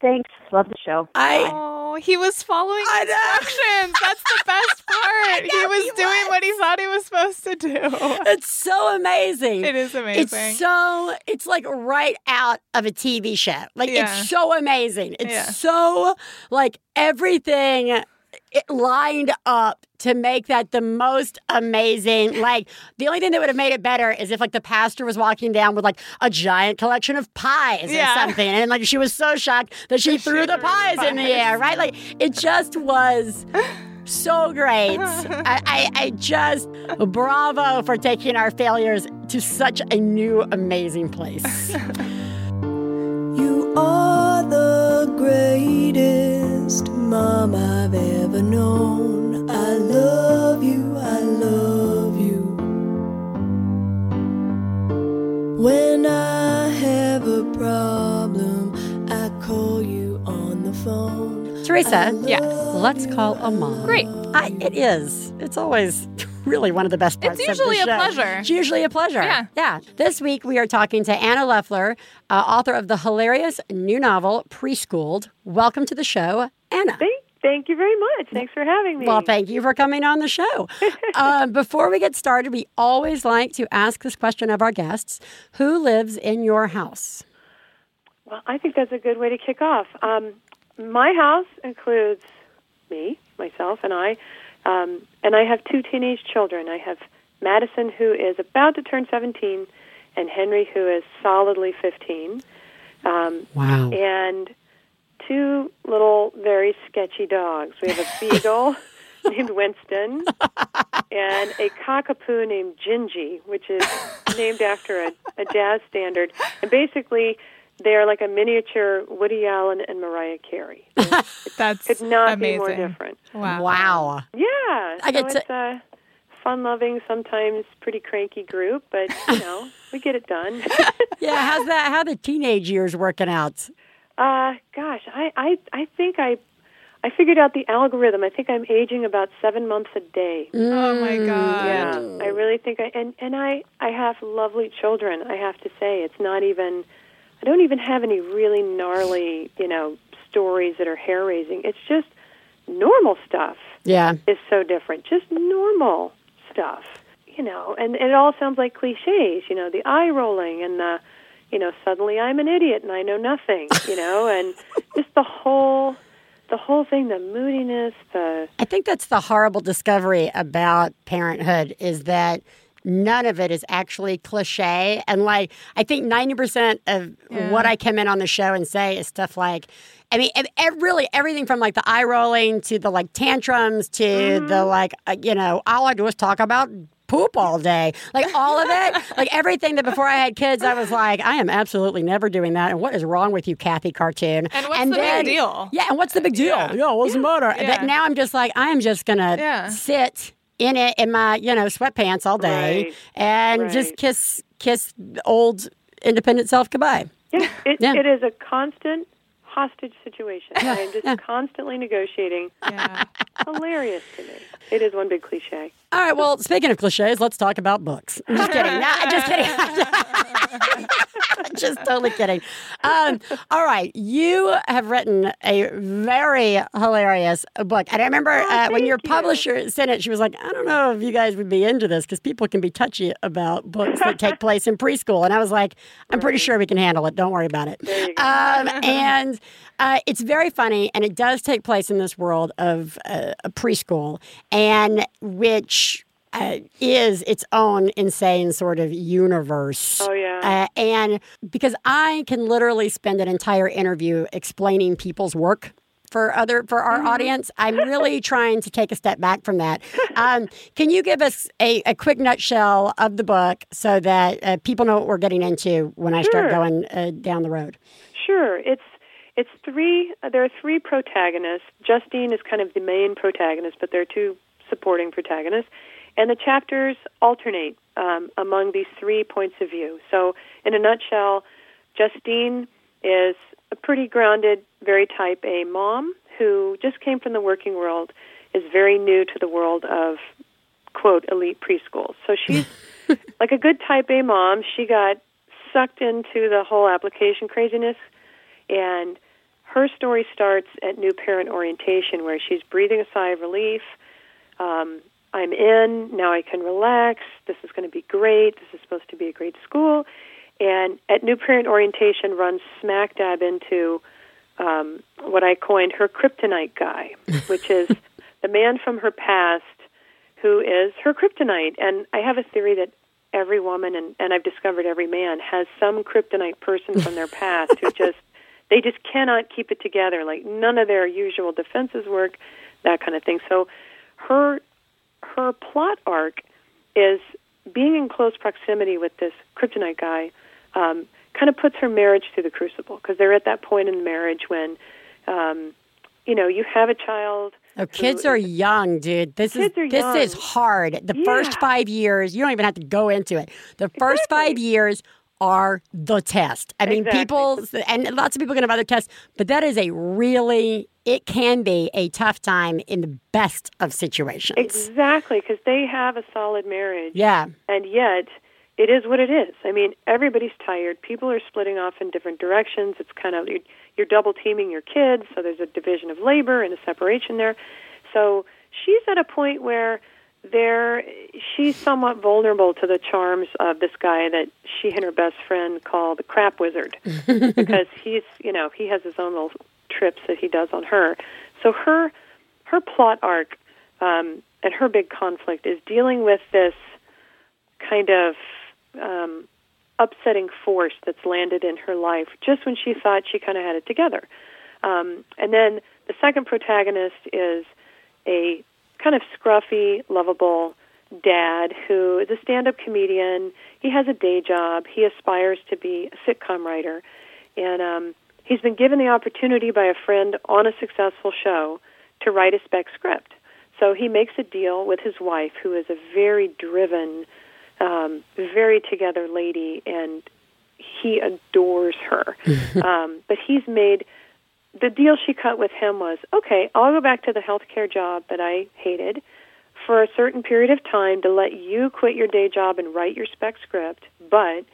Thanks. Love the show. I Oh, he was following I know. instructions. That's the best part. he was he doing was. what he thought he was supposed to do. it's so amazing. It is amazing. It's so it's like right out of a TV show. Like Yeah. it's so amazing. It's Yeah. so like everything it lined up to make that the most amazing. Like the only thing that would have made it better is if like the pastor was walking down with like a giant collection of pies Yeah. or something, and like she was so shocked that she threw the threw the pies in the air. Right? Like it just was. So great. I, I, I just, bravo for taking our failures to such a new, amazing place. You are the greatest mom I've ever known. I love you, I love you. When I have a problem, I call you on the phone. Theresa, Yes. let's call a mom. Great. I, it is. It's always really one of the best parts It's of the usually a show. pleasure. It's usually a pleasure. Yeah. Yeah. This week we are talking to Anna Lefler, uh, author of the hilarious new novel, Preschooled. Welcome to the show, Anna. Thank, thank you very much. Thanks for having me. Well, thank you for coming on the show. uh, before we get started, we always like to ask this question of our guests Who lives in your house? Well, I think that's a good way to kick off. Um, my house includes me, myself, and I, um, and I have two teenage children. I have Madison, who is about to turn 17, and Henry, who is solidly 15, um, Wow. and two little, very sketchy dogs. We have a beagle named Winston and a cockapoo named Gingy, which is named after a, a jazz standard. And basically, they are like a miniature Woody Allen and Mariah Carey. That's Could not amazing. be more different. Wow. Wow. Yeah, I so get to- it's a fun-loving, sometimes pretty cranky group, but you know, we get it done. Yeah, how's that? How the teenage years working out? Uh, gosh, I, I, I think I, I figured out the algorithm. I think I'm aging about seven months a day. Oh my god. Yeah, I really think I and and I I have lovely children. I have to say, it's not even. I don't even have any really gnarly, you know, stories that are hair raising. It's just normal stuff Yeah. is so different. Just normal stuff, you know. And, and it all sounds like cliches, you know, the eye rolling and the, you know, suddenly I'm an idiot and I know nothing, you know, and just the whole, the whole thing, the moodiness, the I think that's the horrible discovery about parenthood is that none of it is actually cliche. And like, I think 90% of what I come in on the show and say is stuff like, I mean, ev- ev- really everything from like the eye rolling to the like tantrums to the like, uh, you know, all I do is talk about poop all day. Like all of it. like everything that before I had kids, I was like, I am absolutely never doing that. And what is wrong with you, Cathy Cartoon? And what's the big deal? Yeah, and what's the big deal? Yeah. Yeah, what's the matter? Yeah. That now I'm just like, I am just gonna Yeah. sit in it in my, you know, sweatpants all day Right. and just kiss kiss old independent self goodbye. Yeah, it, Yeah. it is a constant hostage situation. I'm just yeah. constantly negotiating. Yeah. Hilarious to me. It is one big cliche. All right, well, speaking of cliches, let's talk about books. I'm just kidding. No, I'm just kidding. just totally kidding. Um, all right, you have written a very hilarious book. And I remember uh, when your you. publisher sent it, she was like, I don't know if you guys would be into this because people can be touchy about books that take place in preschool. And I was like, I'm pretty sure we can handle it. Don't worry about it. There you go. Um, and uh, it's very funny, and it does take place in this world of uh, a preschool, and which uh, is its own insane sort of universe. Oh, yeah. Uh, and because I can literally spend an entire interview explaining people's work for other for our Mm-hmm. audience. I'm really trying to take a step back from that. Um, can you give us a, a quick nutshell of the book so that uh, people know what we're getting into when I start going uh, down the road? Sure. It's it's three. uh, There are three protagonists. Justine is kind of the main protagonist, but there are two supporting protagonists, and the chapters alternate um, among these three points of view. So, in a nutshell, Justine is a pretty grounded, very type A mom who just came from the working world is very new to the world of quote elite preschools. So she's like a good type A mom. She got sucked into the whole application craziness and her story starts at new parent orientation where she's breathing a sigh of relief. Um, I'm in, now I can relax. This is going to be great. This is supposed to be a great school. And at new parent orientation runs smack dab into um, what I coined her kryptonite guy, which is the man from her past who is her kryptonite. And I have a theory that every woman, and, and I've discovered every man, has some kryptonite person from their past who just, they just cannot keep it together. Like none of their usual defenses work, that kind of thing. So her, her plot arc is being in close proximity with this kryptonite guy um, kind of puts her marriage through the crucible because they're at that point in the marriage when, um, you know, you have a child. Oh, kids are young, dude. This is Kids are this is hard. The first five years, you don't even have to go into it. The first five years are the test. I mean, Exactly. people and lots of people can have other tests, but that is a really it can be a tough time in the best of situations. Exactly, because they have a solid marriage. Yeah. And yet, it is what it is. I mean, everybody's tired. People are splitting off in different directions. It's kind of you're, you're double teaming your kids, so there's a division of labor and a separation there. So she's at a point where there she's somewhat vulnerable to the charms of this guy that she and her best friend call the crap wizard because he's you know he has his own little trips that he does on her so her her plot arc um, and her big conflict is dealing with this kind of um, upsetting force that's landed in her life just when she thought she kind of had it together. Um, and then the second protagonist is a kind of scruffy, lovable dad who is a stand up comedian. He has a day job. He aspires to be a sitcom writer. And um, he's been given the opportunity by a friend on a successful show to write a spec script. So he makes a deal with his wife, who is a very driven, um, very together lady, and he adores her. um, but he's made the deal she cut with him was okay, I'll go back to the healthcare job that I hated for a certain period of time to let you quit your day job and write your spec script, but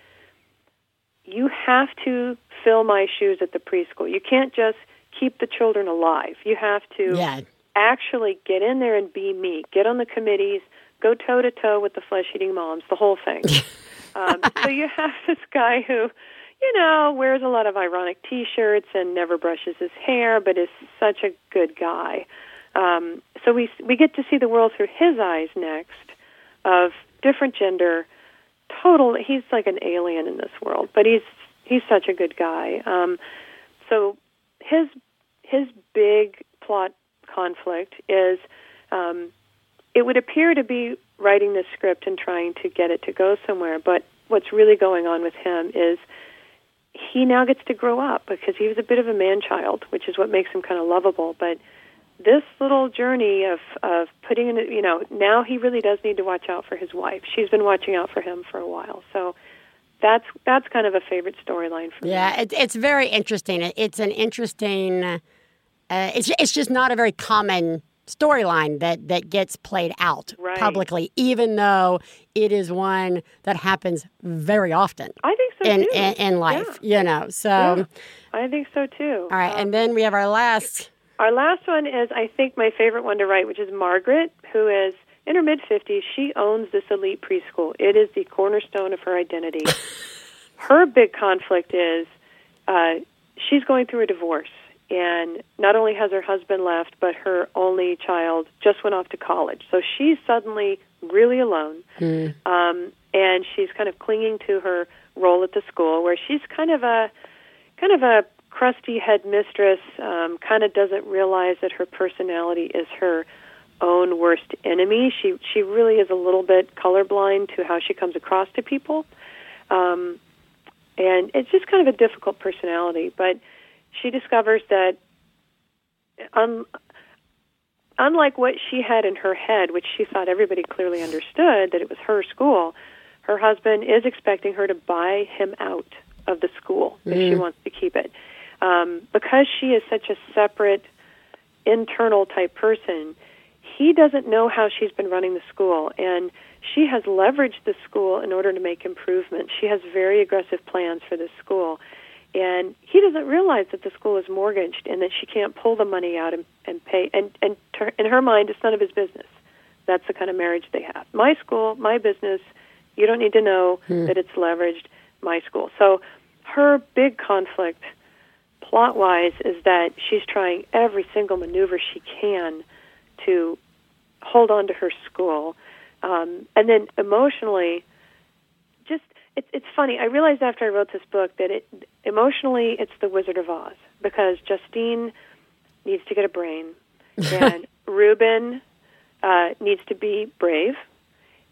you have to fill my shoes at the preschool. You can't just keep the children alive. You have to Yeah. actually get in there and be me. Get on the committees, go toe to toe with the flesh eating moms, the whole thing. um, so you have this guy who, you know, wears a lot of ironic T-shirts and never brushes his hair, but is such a good guy. Um, so we we get to see the world through his eyes next, of different gender, total. He's like an alien in this world, but he's he's such a good guy. Um, so his his big plot conflict is um, it would appear to be writing this script and trying to get it to go somewhere, but what's really going on with him is he now gets to grow up because he was a bit of a man child, which is what makes him kind of lovable. But this little journey of of putting in, you know, now he really does need to watch out for his wife. She's been watching out for him for a while, so that's that's kind of a favorite storyline for me. Yeah, it, it's very interesting. It, it's an interesting. Uh, it's it's just not a very common storyline that that gets played out Right. publicly, even though it is one that happens very often I think in in, in life. You know, so Yeah. I think so too. all right, Um, and then we have our last. Our last one is, I think, my favorite one to write, which is Margaret, who is in her mid 50s. She owns this elite preschool, it is the cornerstone of her identity. her big conflict is uh, she's going through a divorce. And not only has her husband left, but her only child just went off to college. So she's suddenly really alone. Um, and she's kind of clinging to her role at the school, where she's kind of a kind of a crusty headmistress, um, kind of doesn't realize that her personality is her own worst enemy. She she really is a little bit colorblind to how she comes across to people, um, and it's just kind of a difficult personality. But she discovers that, un, unlike what she had in her head, which she thought everybody clearly understood that it was her school, her husband is expecting her to buy him out of the school if she wants to keep it. Um, because she is such a separate internal type person, he doesn't know how she's been running the school. And she has leveraged the school in order to make improvements. She has very aggressive plans for this school. And he doesn't realize that the school is mortgaged and that she can't pull the money out and, and pay. And, and to, in her mind, it's none of his business. That's the kind of marriage they have. My school, my business, you don't need to know that it's leveraged, my school. So her big conflict, plot wise, is that she's trying every single maneuver she can to hold on to her school. Um, and then emotionally, just it's it's funny. I realized after I wrote this book that it emotionally it's the Wizard of Oz because Justine needs to get a brain, and Reuben uh, needs to be brave,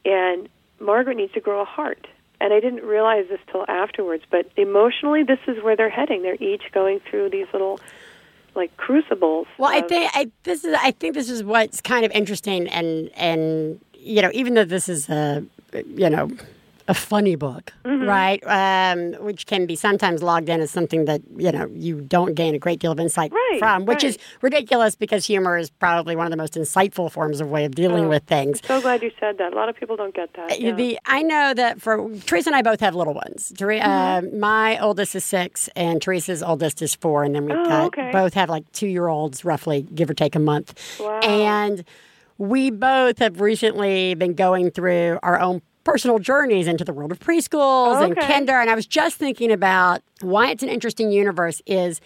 and Margaret needs to grow a heart. And I didn't realize this till afterwards, but emotionally, this is where they're heading. They're each going through these little like crucibles. Well, I think I, this is. I think this is what's kind of interesting, and and you know, even though this is a you know a funny book, Mm-hmm. right? Um, which can be sometimes logged in as something that you know you don't gain a great deal of insight Right, from, which is ridiculous because humor is probably one of the most insightful forms of way of dealing Oh. with things. So glad you said that. A lot of people don't get that. yeah. The I know that for Theresa and I both have little ones. Tere- Mm-hmm. uh, my oldest is six, and Theresa's oldest is four, and then we've Oh, got okay. both have like two year olds, roughly give or take a month. Wow. And we both have recently been going through our own personal journeys into the world of preschools and kinder. And I was just thinking about why it's an interesting universe. Is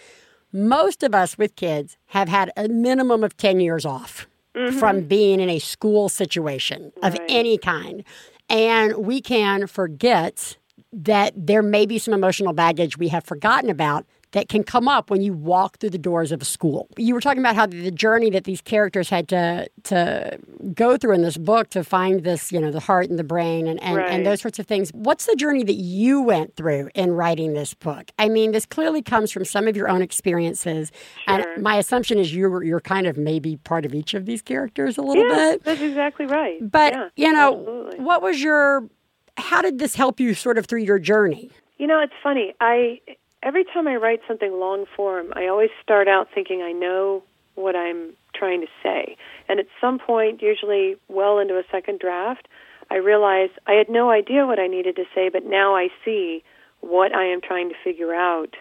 most of us with kids have had a minimum of 10 years off mm-hmm. from being in a school situation of Right. any kind. And we can forget that there may be some emotional baggage we have forgotten about that can come up when you walk through the doors of a school. You were talking about how the journey that these characters had to to go through in this book to find this, you know, the heart and the brain and, and, Right. and those sorts of things. What's the journey that you went through in writing this book? I mean, this clearly comes from some of your own experiences. Sure. And my assumption is you're you're kind of maybe part of each of these characters a little yeah, bit. that's exactly right. But yeah, you know, absolutely. what was your how did this help you sort of through your journey? You know, it's funny. I every time I write something long form, I always start out thinking I know what I'm trying to say. And at some point, usually well into a second draft, I realize I had no idea what I needed to say, but now I see what I am trying to figure out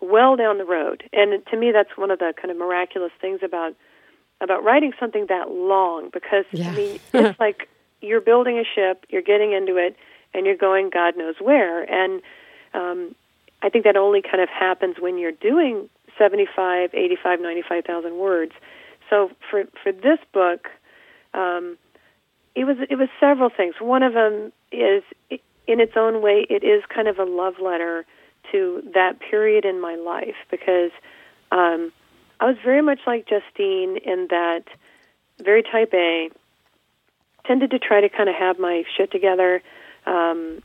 well down the road. And to me that's one of the kind of miraculous things about about writing something that long because Yeah. I mean it's like you're building a ship, you're getting into it, and you're going God knows where. And um, I think that only kind of happens when you're doing 75, 85, 95,000 words. So for for this book, um, it was it was several things. One of them is, in its own way, it is kind of a love letter to that period in my life because um, I was very much like Justine in that very type A, tended to try to kind of have my shit together, um,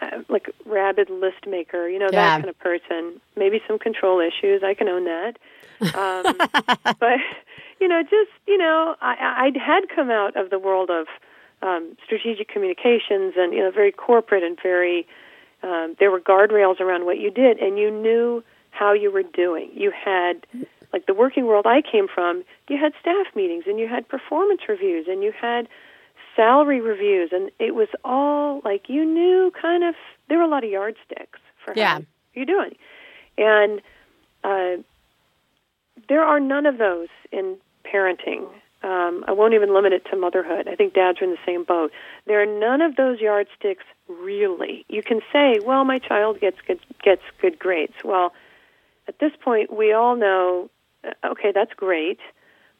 uh, like rabid list maker, you know, Yeah. that kind of person. Maybe some control issues. I can own that. Um, but you know, just you know, I, I had come out of the world of um, strategic communications and you know, very corporate and very. Um, there were guardrails around what you did, and you knew how you were doing. You had, like the working world I came from, you had staff meetings and you had performance reviews and you had salary reviews, and it was all like you knew kind of. There were a lot of yardsticks for Yeah. how you're doing, and uh, there are none of those in parenting. Um, I won't even limit it to motherhood. I think dads are in the same boat. There are none of those yardsticks really. You can say, "Well, my child gets good, gets good grades." Well, at this point, we all know, uh, okay, that's great,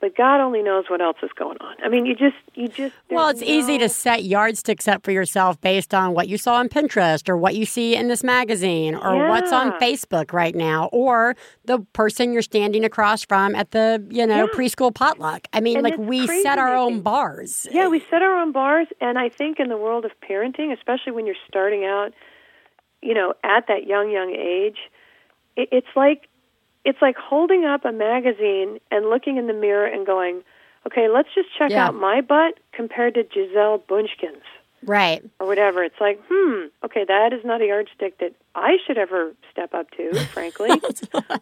but God only knows what else is going on. I mean, you just, you just. Well, it's easy to set yardsticks up for yourself based on what you saw on Pinterest or what you see in this magazine or what's on Facebook right now or the person you're standing across from at the, you know, Yeah. preschool potluck. I mean, And like we set our own bars. Yeah, we set our own bars, and I think in the world of parenting, especially when you're starting out, you know, at that young, young age, it's like it's like holding up a magazine and looking in the mirror and going, "Okay, let's just check Yeah. out my butt compared to Gisele Bündchen's." Right. or whatever. It's like, hmm, okay, that is not a yardstick that I should ever step up to, frankly.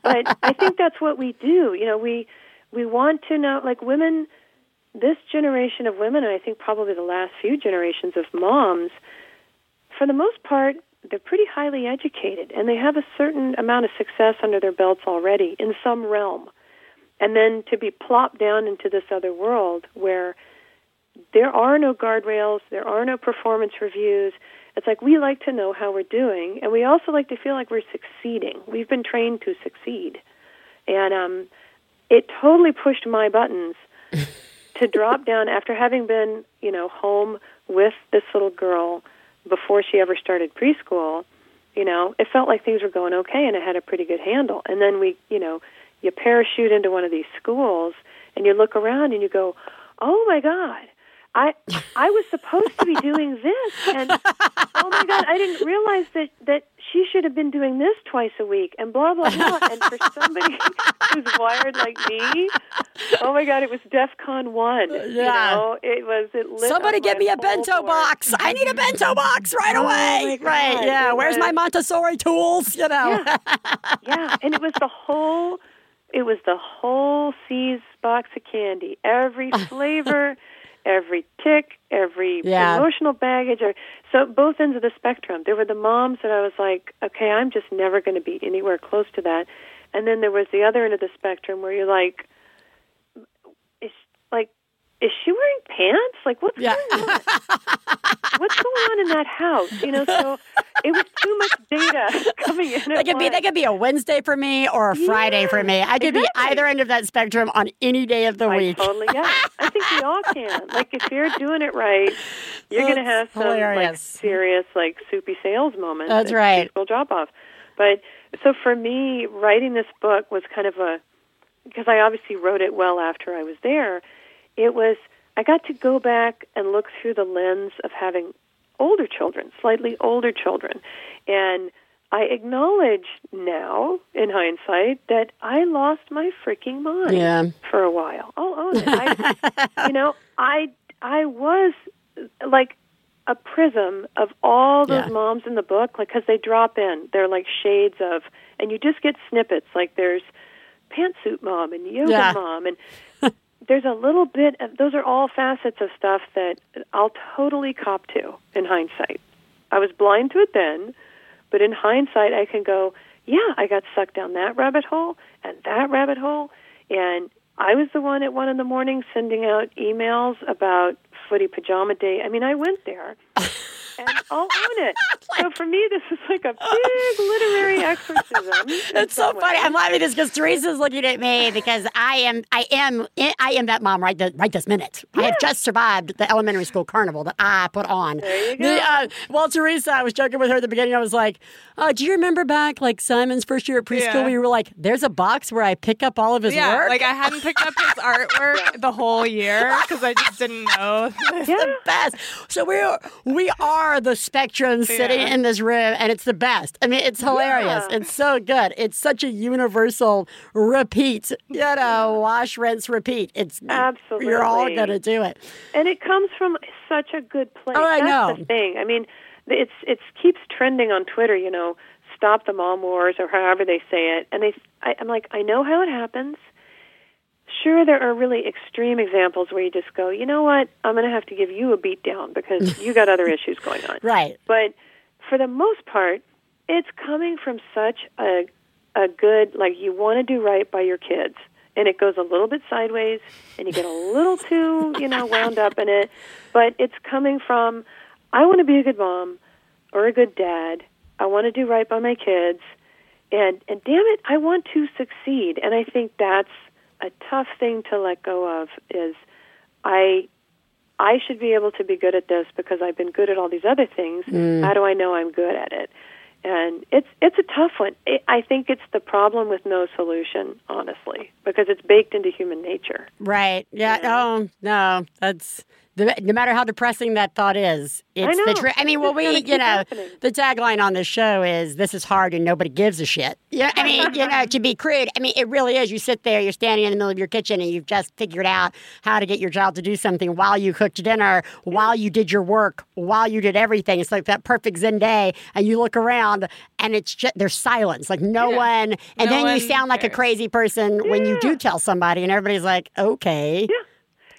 but I think that's what we do. You know, we we want to know, like women, this generation of women, and I think probably the last few generations of moms, for the most part, they're pretty highly educated and they have a certain amount of success under their belts already in some realm. And then to be plopped down into this other world where there are no guardrails, there are no performance reviews. It's like we like to know how we're doing, and we also like to feel like we're succeeding. We've been trained to succeed. And um, it totally pushed my buttons to drop down after having been, you know, home with this little girl before she ever started preschool. You know, it felt like things were going okay, and I had a pretty good handle. And then we, you know, you parachute into one of these schools, and you look around and you go, "Oh my God." I I was supposed to be doing this, and oh my god, I didn't realize that that she should have been doing this twice a week, and blah blah blah. And for somebody who's wired like me, oh my god, it was DefCon one. You Yeah. know, it was it. Lit Somebody give me a bento board. box. I need a bento box right Oh, away. right. Yeah. It Where's my Montessori tools? You know. Yeah. yeah, and it was the whole it was the whole See's box of candy. Every flavor, every tick, every Yeah. emotional baggage or so both ends of the spectrum. There were the moms that I was like, okay, I'm just never going to be anywhere close to that. And then there was the other end of the spectrum where you're like like is she wearing pants? Like what's Yeah. going on? what's going on in that house? You know, so it was too much data coming in. They at could be. They could be a Wednesday for me or a Friday for me. I could be either end of that spectrum on any day of the I week. totally get it. I think we all can. Like if you're doing it right, you're going to have some like serious like Soupy Sales moments. That's at right. Preschool drop off. But so for me, writing this book was kind of a because I obviously wrote it well after I was there. It was I got to go back and look through the lens of having older children, slightly older children, and I acknowledge now, in hindsight, that I lost my freaking mind Yeah. for a while. I'll own it. I, you know, I I was like a prism of all those Yeah. moms in the book, like because they drop in. They're like shades of, and you just get snippets. Like there's pantsuit mom and yoga Yeah. mom, and there's a little bit. Of, those are all facets of stuff that I'll totally cop to in hindsight. I was blind to it then, but in hindsight, I can go, yeah, I got sucked down that rabbit hole and that rabbit hole, and I was the one at one in the morning sending out emails about footy pajama day. I mean, I went there, and I'll own it. so for me, this is like a big literary exorcism. in It's so some funny. I'm laughing this because Theresa's looking at me because I am, I am, I am that mom right, this, right this minute. I have just survived the elementary school carnival that I put on. There you The, uh, well, Teresa, I was joking with her at the beginning. I was like, oh, "Do you remember back like Simon's first year at preschool? Yeah. Where you were like, there's a box where I pick up all of his yeah, work." like I hadn't picked up his artwork the whole year because I just didn't know. the best. So we are, we are the spectrum sitting Yeah. in this room, and it's the best. I mean, it's hilarious. Yeah. It's so good. It's such a universal repeat. You know, wash, rinse, repeat. It's absolutely You're all gonna do it. and it comes from such a good place. Oh, I That's know. the thing. I mean, it's it's keeps trending on Twitter. You know, stop the mom wars or however they say it. And they, I, I'm like, I know how it happens. Sure, there are really extreme examples where you just go, you know what? I'm going to have to give you a beat down because you got other issues going on. Right. But for the most part, it's coming from such a a good like you want to do right by your kids, and it goes a little bit sideways, and you get a little too you know wound up in it. But it's coming from I want to be a good mom or a good dad. I want to do right by my kids, and and damn it, I want to succeed. And I think that's a tough thing to let go of. Is I I should be able to be good at this because I've been good at all these other things. Mm. How do I know I'm good at it? And it's it's a tough one. I I think it's the problem with no solution, honestly, because it's baked into human nature. Right. Yeah. Oh no, that's the, no matter how depressing that thought is, it's know. the truth. I mean, well, we, you know, happening. the tagline on this show is "This is hard and nobody gives a shit." Yeah, I mean, you know, to be crude, I mean, it really is. You sit there, you're standing in the middle of your kitchen, and you've just figured out how to get your child to do something while you cooked dinner, while you did your work, while you did everything. It's like that perfect Zen day, and you look around, and it's just there's silence, like no Yeah. one, and No then you one sound like a crazy person when you do tell somebody, and everybody's like, "Okay." Yeah.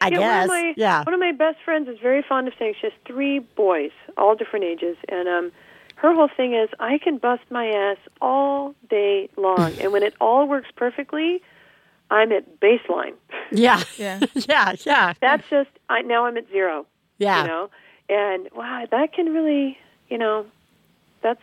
I yeah, guess. One of my, yeah. One of my best friends is very fond of saying she has three boys, all different ages, and um, her whole thing is I can bust my ass all day long, and when it all works perfectly, I'm at baseline. Yeah. Yeah. yeah. Yeah. That's just I now I'm at zero. Yeah. You know, and wow, that can really, you know, that's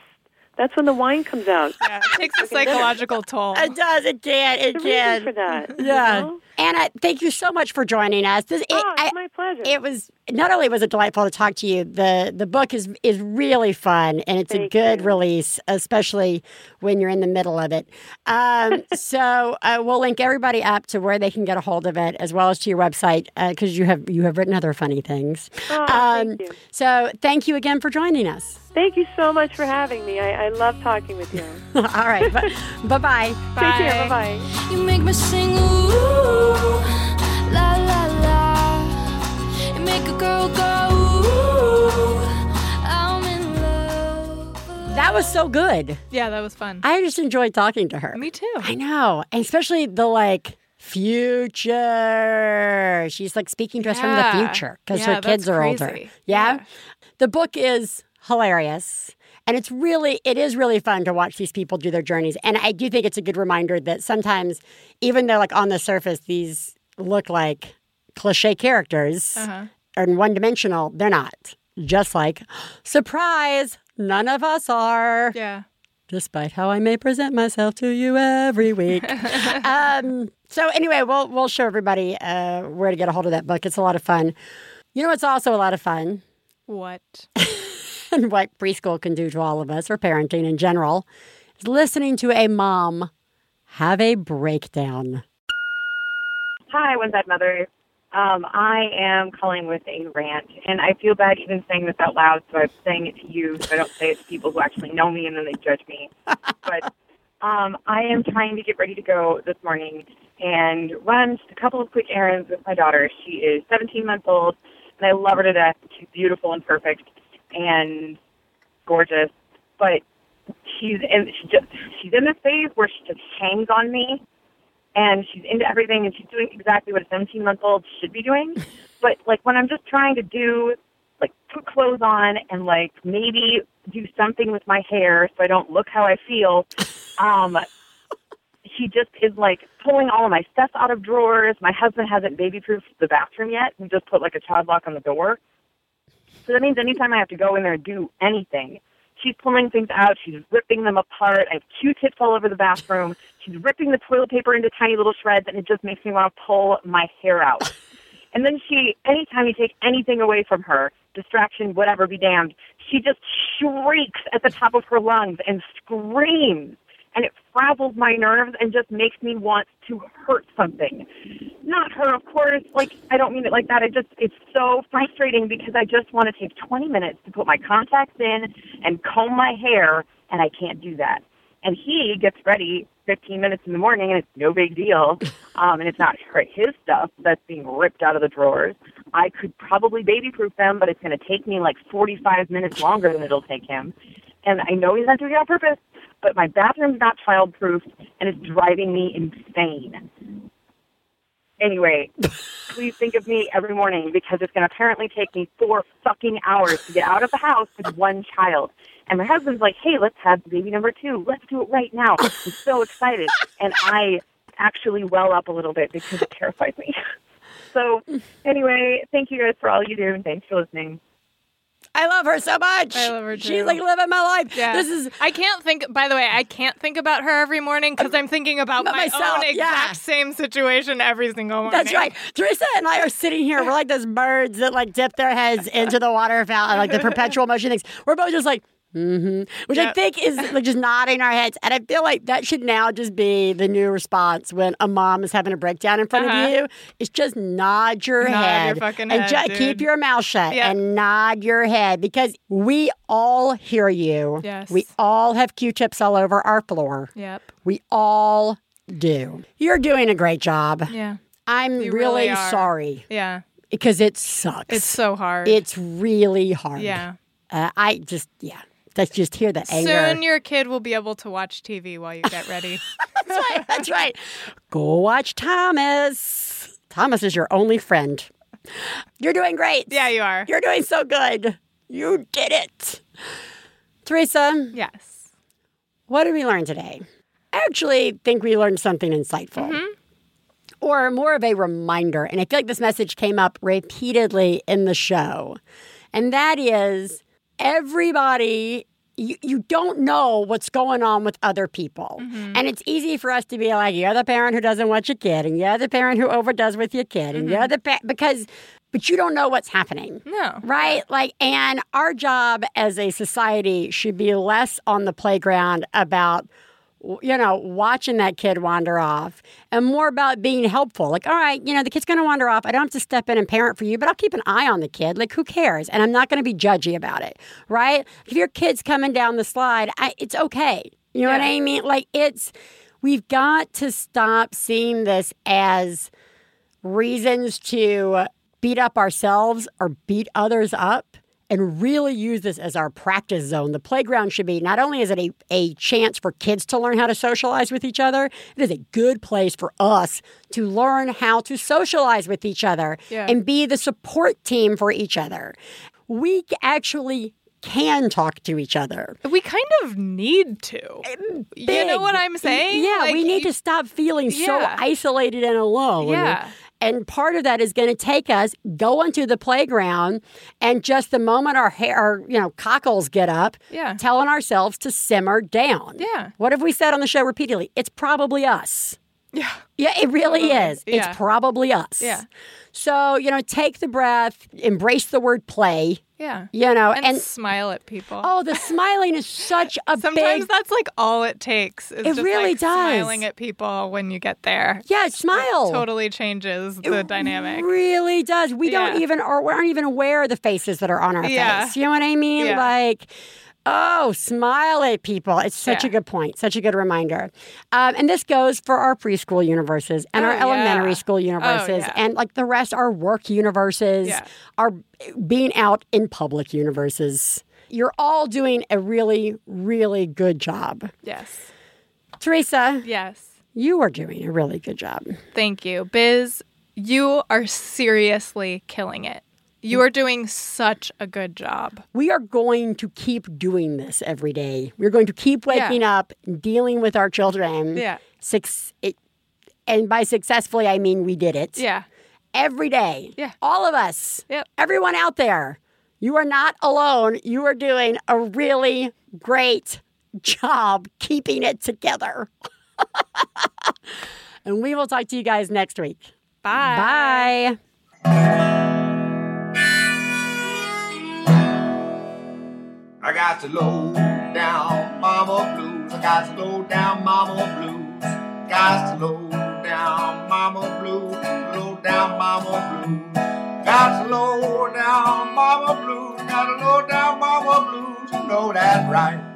that's when the wine comes out. Yeah, it takes a psychological toll. It does. It can. It There's can. for that. you Yeah. know? Anna, thank you so much for joining us. This, it, Oh, it's I- my pleasure. it was not only was it delightful to talk to you. The the book is is really fun and it's a good you. release, especially when you're in the middle of it. Um, so uh, we'll link everybody up to where they can get a hold of it, as well as to your website because you have you have written other funny things. Oh, Um, thank you. So thank you again for joining us. Thank you so much for having me. I, I love talking with you. All right, bye bye. Take care. Bye bye. You make me sing ooh, la la la. You make a girl go ooh, I'm in love. That was so good. Yeah, that was fun. I just enjoyed talking to her. Me too. I know, and especially the like future. She's like speaking to us from the future because Yeah, her kids that's are older. Yeah? Yeah. the book is hilarious. And it's really, it is really fun to watch these people do their journeys. And I do think it's a good reminder that sometimes, even though like on the surface these look like cliche characters Uh-huh. and one dimensional, they're not. Just like, surprise, none of us are Yeah. despite how I may present myself to you every week. um, so anyway, we'll we'll show everybody uh, where to get a hold of that book. It's a lot of fun. You know, it's also a lot of fun, What? and what preschool can do to all of us, or parenting in general, is listening to a mom have a breakdown. Hi, One Bad Mother. Um, I am calling with a rant, and I feel bad even saying this out loud, so I'm saying it to you, so I don't say it to people who actually know me and then they judge me. but um, I am trying to get ready to go this morning and run just a couple of quick errands with my daughter. She is 17 months old, and I love her to death. She's beautiful and perfect and gorgeous, but she's in she just she's in this phase where she just hangs on me and she's into everything and she's doing exactly what a 17 month old should be doing. But like when I'm just trying to do like put clothes on and like maybe do something with my hair so I don't look how I feel, um, she just is like pulling all of my stuff out of drawers. My husband hasn't baby proofed the bathroom yet. We just put like a child lock on the door. So that means anytime I have to go in there and do anything, she's pulling things out. She's ripping them apart. I have Q-tips all over the bathroom. She's ripping the toilet paper into tiny little shreds, and it just makes me want to pull my hair out. And then she, anytime you take anything away from her, distraction, whatever, be damned, she just shrieks at the top of her lungs and screams. And it frazzles my nerves and just makes me want to hurt something. Not her, of course. Like, I don't mean it like that. I just, it's so frustrating because I just want to take 20 minutes to put my contacts in and comb my hair, and I can't do that. And he gets ready 15 minutes in the morning, and it's no big deal. Um, and it's not her, his stuff that's being ripped out of the drawers. I could probably baby proof them, but it's going to take me like 45 minutes longer than it'll take him. And I know he's not doing it on purpose, but my bathroom's not child proofed, and it's driving me insane. Anyway, please think of me every morning because it's going to apparently take me four fucking hours to get out of the house with one child. And my husband's like, hey, let's have baby number two. Let's do it right now. I'm so excited. And I actually well up a little bit because it terrifies me. So, anyway, thank you guys for all you do, and thanks for listening. I love her so much. I love her She's too. like living my life. Yeah. This is I can't think by the way, I can't think about her every morning because um, I'm thinking about, About my myself, own exact yeah. same situation every single morning. That's right. Theresa and I are sitting here. We're like those birds that like dip their heads into the water fountain, like the perpetual motion things. We're both just like, hmm Which I think is like just nodding our heads. And I feel like that should now just be the new response when a mom is having a breakdown in front Uh-huh. of you. It's just nod your Nod your head fucking and head, ju- keep your mouth shut Yep. and nod your head because we all hear you. Yes. We all have Q-tips all over our floor. Yep. We all do. You're doing a great job. Yeah. I'm You really, really sorry Yeah. because it sucks. It's so hard. It's really hard. yeah. Uh, I just, yeah. Let's just hear the anger. Soon your kid will be able to watch TV while you get ready. That's right. That's right. Go watch Thomas. Thomas is your only friend. You're doing great. yeah, you are. You're doing so good. You did it. Theresa, Yes. what did we learn today? I actually think we learned something insightful. Mm-hmm. Or more of a reminder. And I feel like this message came up repeatedly in the show. And that is everybody, you, you don't know what's going on with other people. Mm-hmm. And it's easy for us to be like, you're the parent who doesn't want your kid, and you're the parent who overdoes with your kid, and Mm-hmm. you're the pa- because, but you don't know what's happening. No. Right? Like, and our job as a society should be less on the playground about, you know, watching that kid wander off and more about being helpful. Like, all right, you know, the kid's going to wander off. I don't have to step in and parent for you, but I'll keep an eye on the kid. Like, who cares? And I'm not going to be judgy about it. Right? If your kid's coming down the slide, I, it's okay. You know what I mean? Like, it's, we've got to stop seeing this as, reasons to beat up ourselves or beat others up and really use this as our practice zone. The playground should be not only is it a, a chance for kids to learn how to socialize with each other, it is a good place for us to learn how to socialize with each other Yeah. and be the support team for each other. We actually can talk to each other. We kind of need to. You know what I'm saying? Yeah, Like, we need you- to stop feeling so isolated and alone. Yeah. And part of that is going to take us going to the playground and just the moment our hair, our, you know, cockles get up, Yeah. telling ourselves to simmer down. Yeah. What have we said on the show repeatedly? It's probably us. Yeah. Yeah, it really Totally. is. Yeah. It's probably us. Yeah. So, you know, take the breath, embrace the word play, Yeah. you know, And, and, smile at people. oh, the smiling is such a big Sometimes big that's like all it takes. Is It just really like does. smiling at people when you get there. Yeah, smile. Totally changes the dynamic. Really does. We don't even or we aren't even aware of the faces that are on our Yeah. face. You know what I mean? Yeah. Like, oh, smile at people. It's such a good point. Such a good reminder. Um, and this goes for our preschool universes and Oh, our elementary school universes yeah. and like the rest our work universes, Yeah. our being out in public universes. You're all doing a really, really good job. Yes. Theresa, Yes. you are doing a really good job. Thank you. Biz, you are seriously killing it. You are doing such a good job. we are going to keep doing this every day. We're going to keep waking up, dealing with our children. Yeah. Six, it, and by successfully, I mean we did it. Yeah. Every day. Yeah. All of us. Yep. Everyone out there. You are not alone. You are doing a really great job keeping it together. and we will talk to you guys next week. Bye. Bye. I got to low down mama blues. I got to low down mama blues. Got to low down mama blues. Low down mama blues. Got to low down mama blues. Got to low down mama blues. You know that right.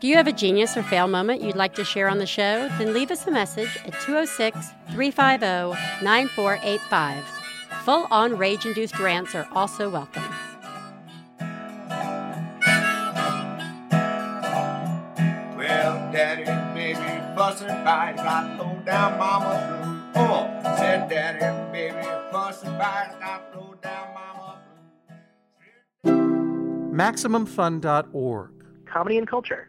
Do you have a genius or fail moment you'd like to share on the show? Then leave us a message at 206 350 9485. Full on rage induced rants are also welcome. Well, daddy, baby, bustin' by, got low down mama blues. Oh, said daddy, baby, bustin' by, got low down mama blues. MaximumFun.org. Comedy and culture.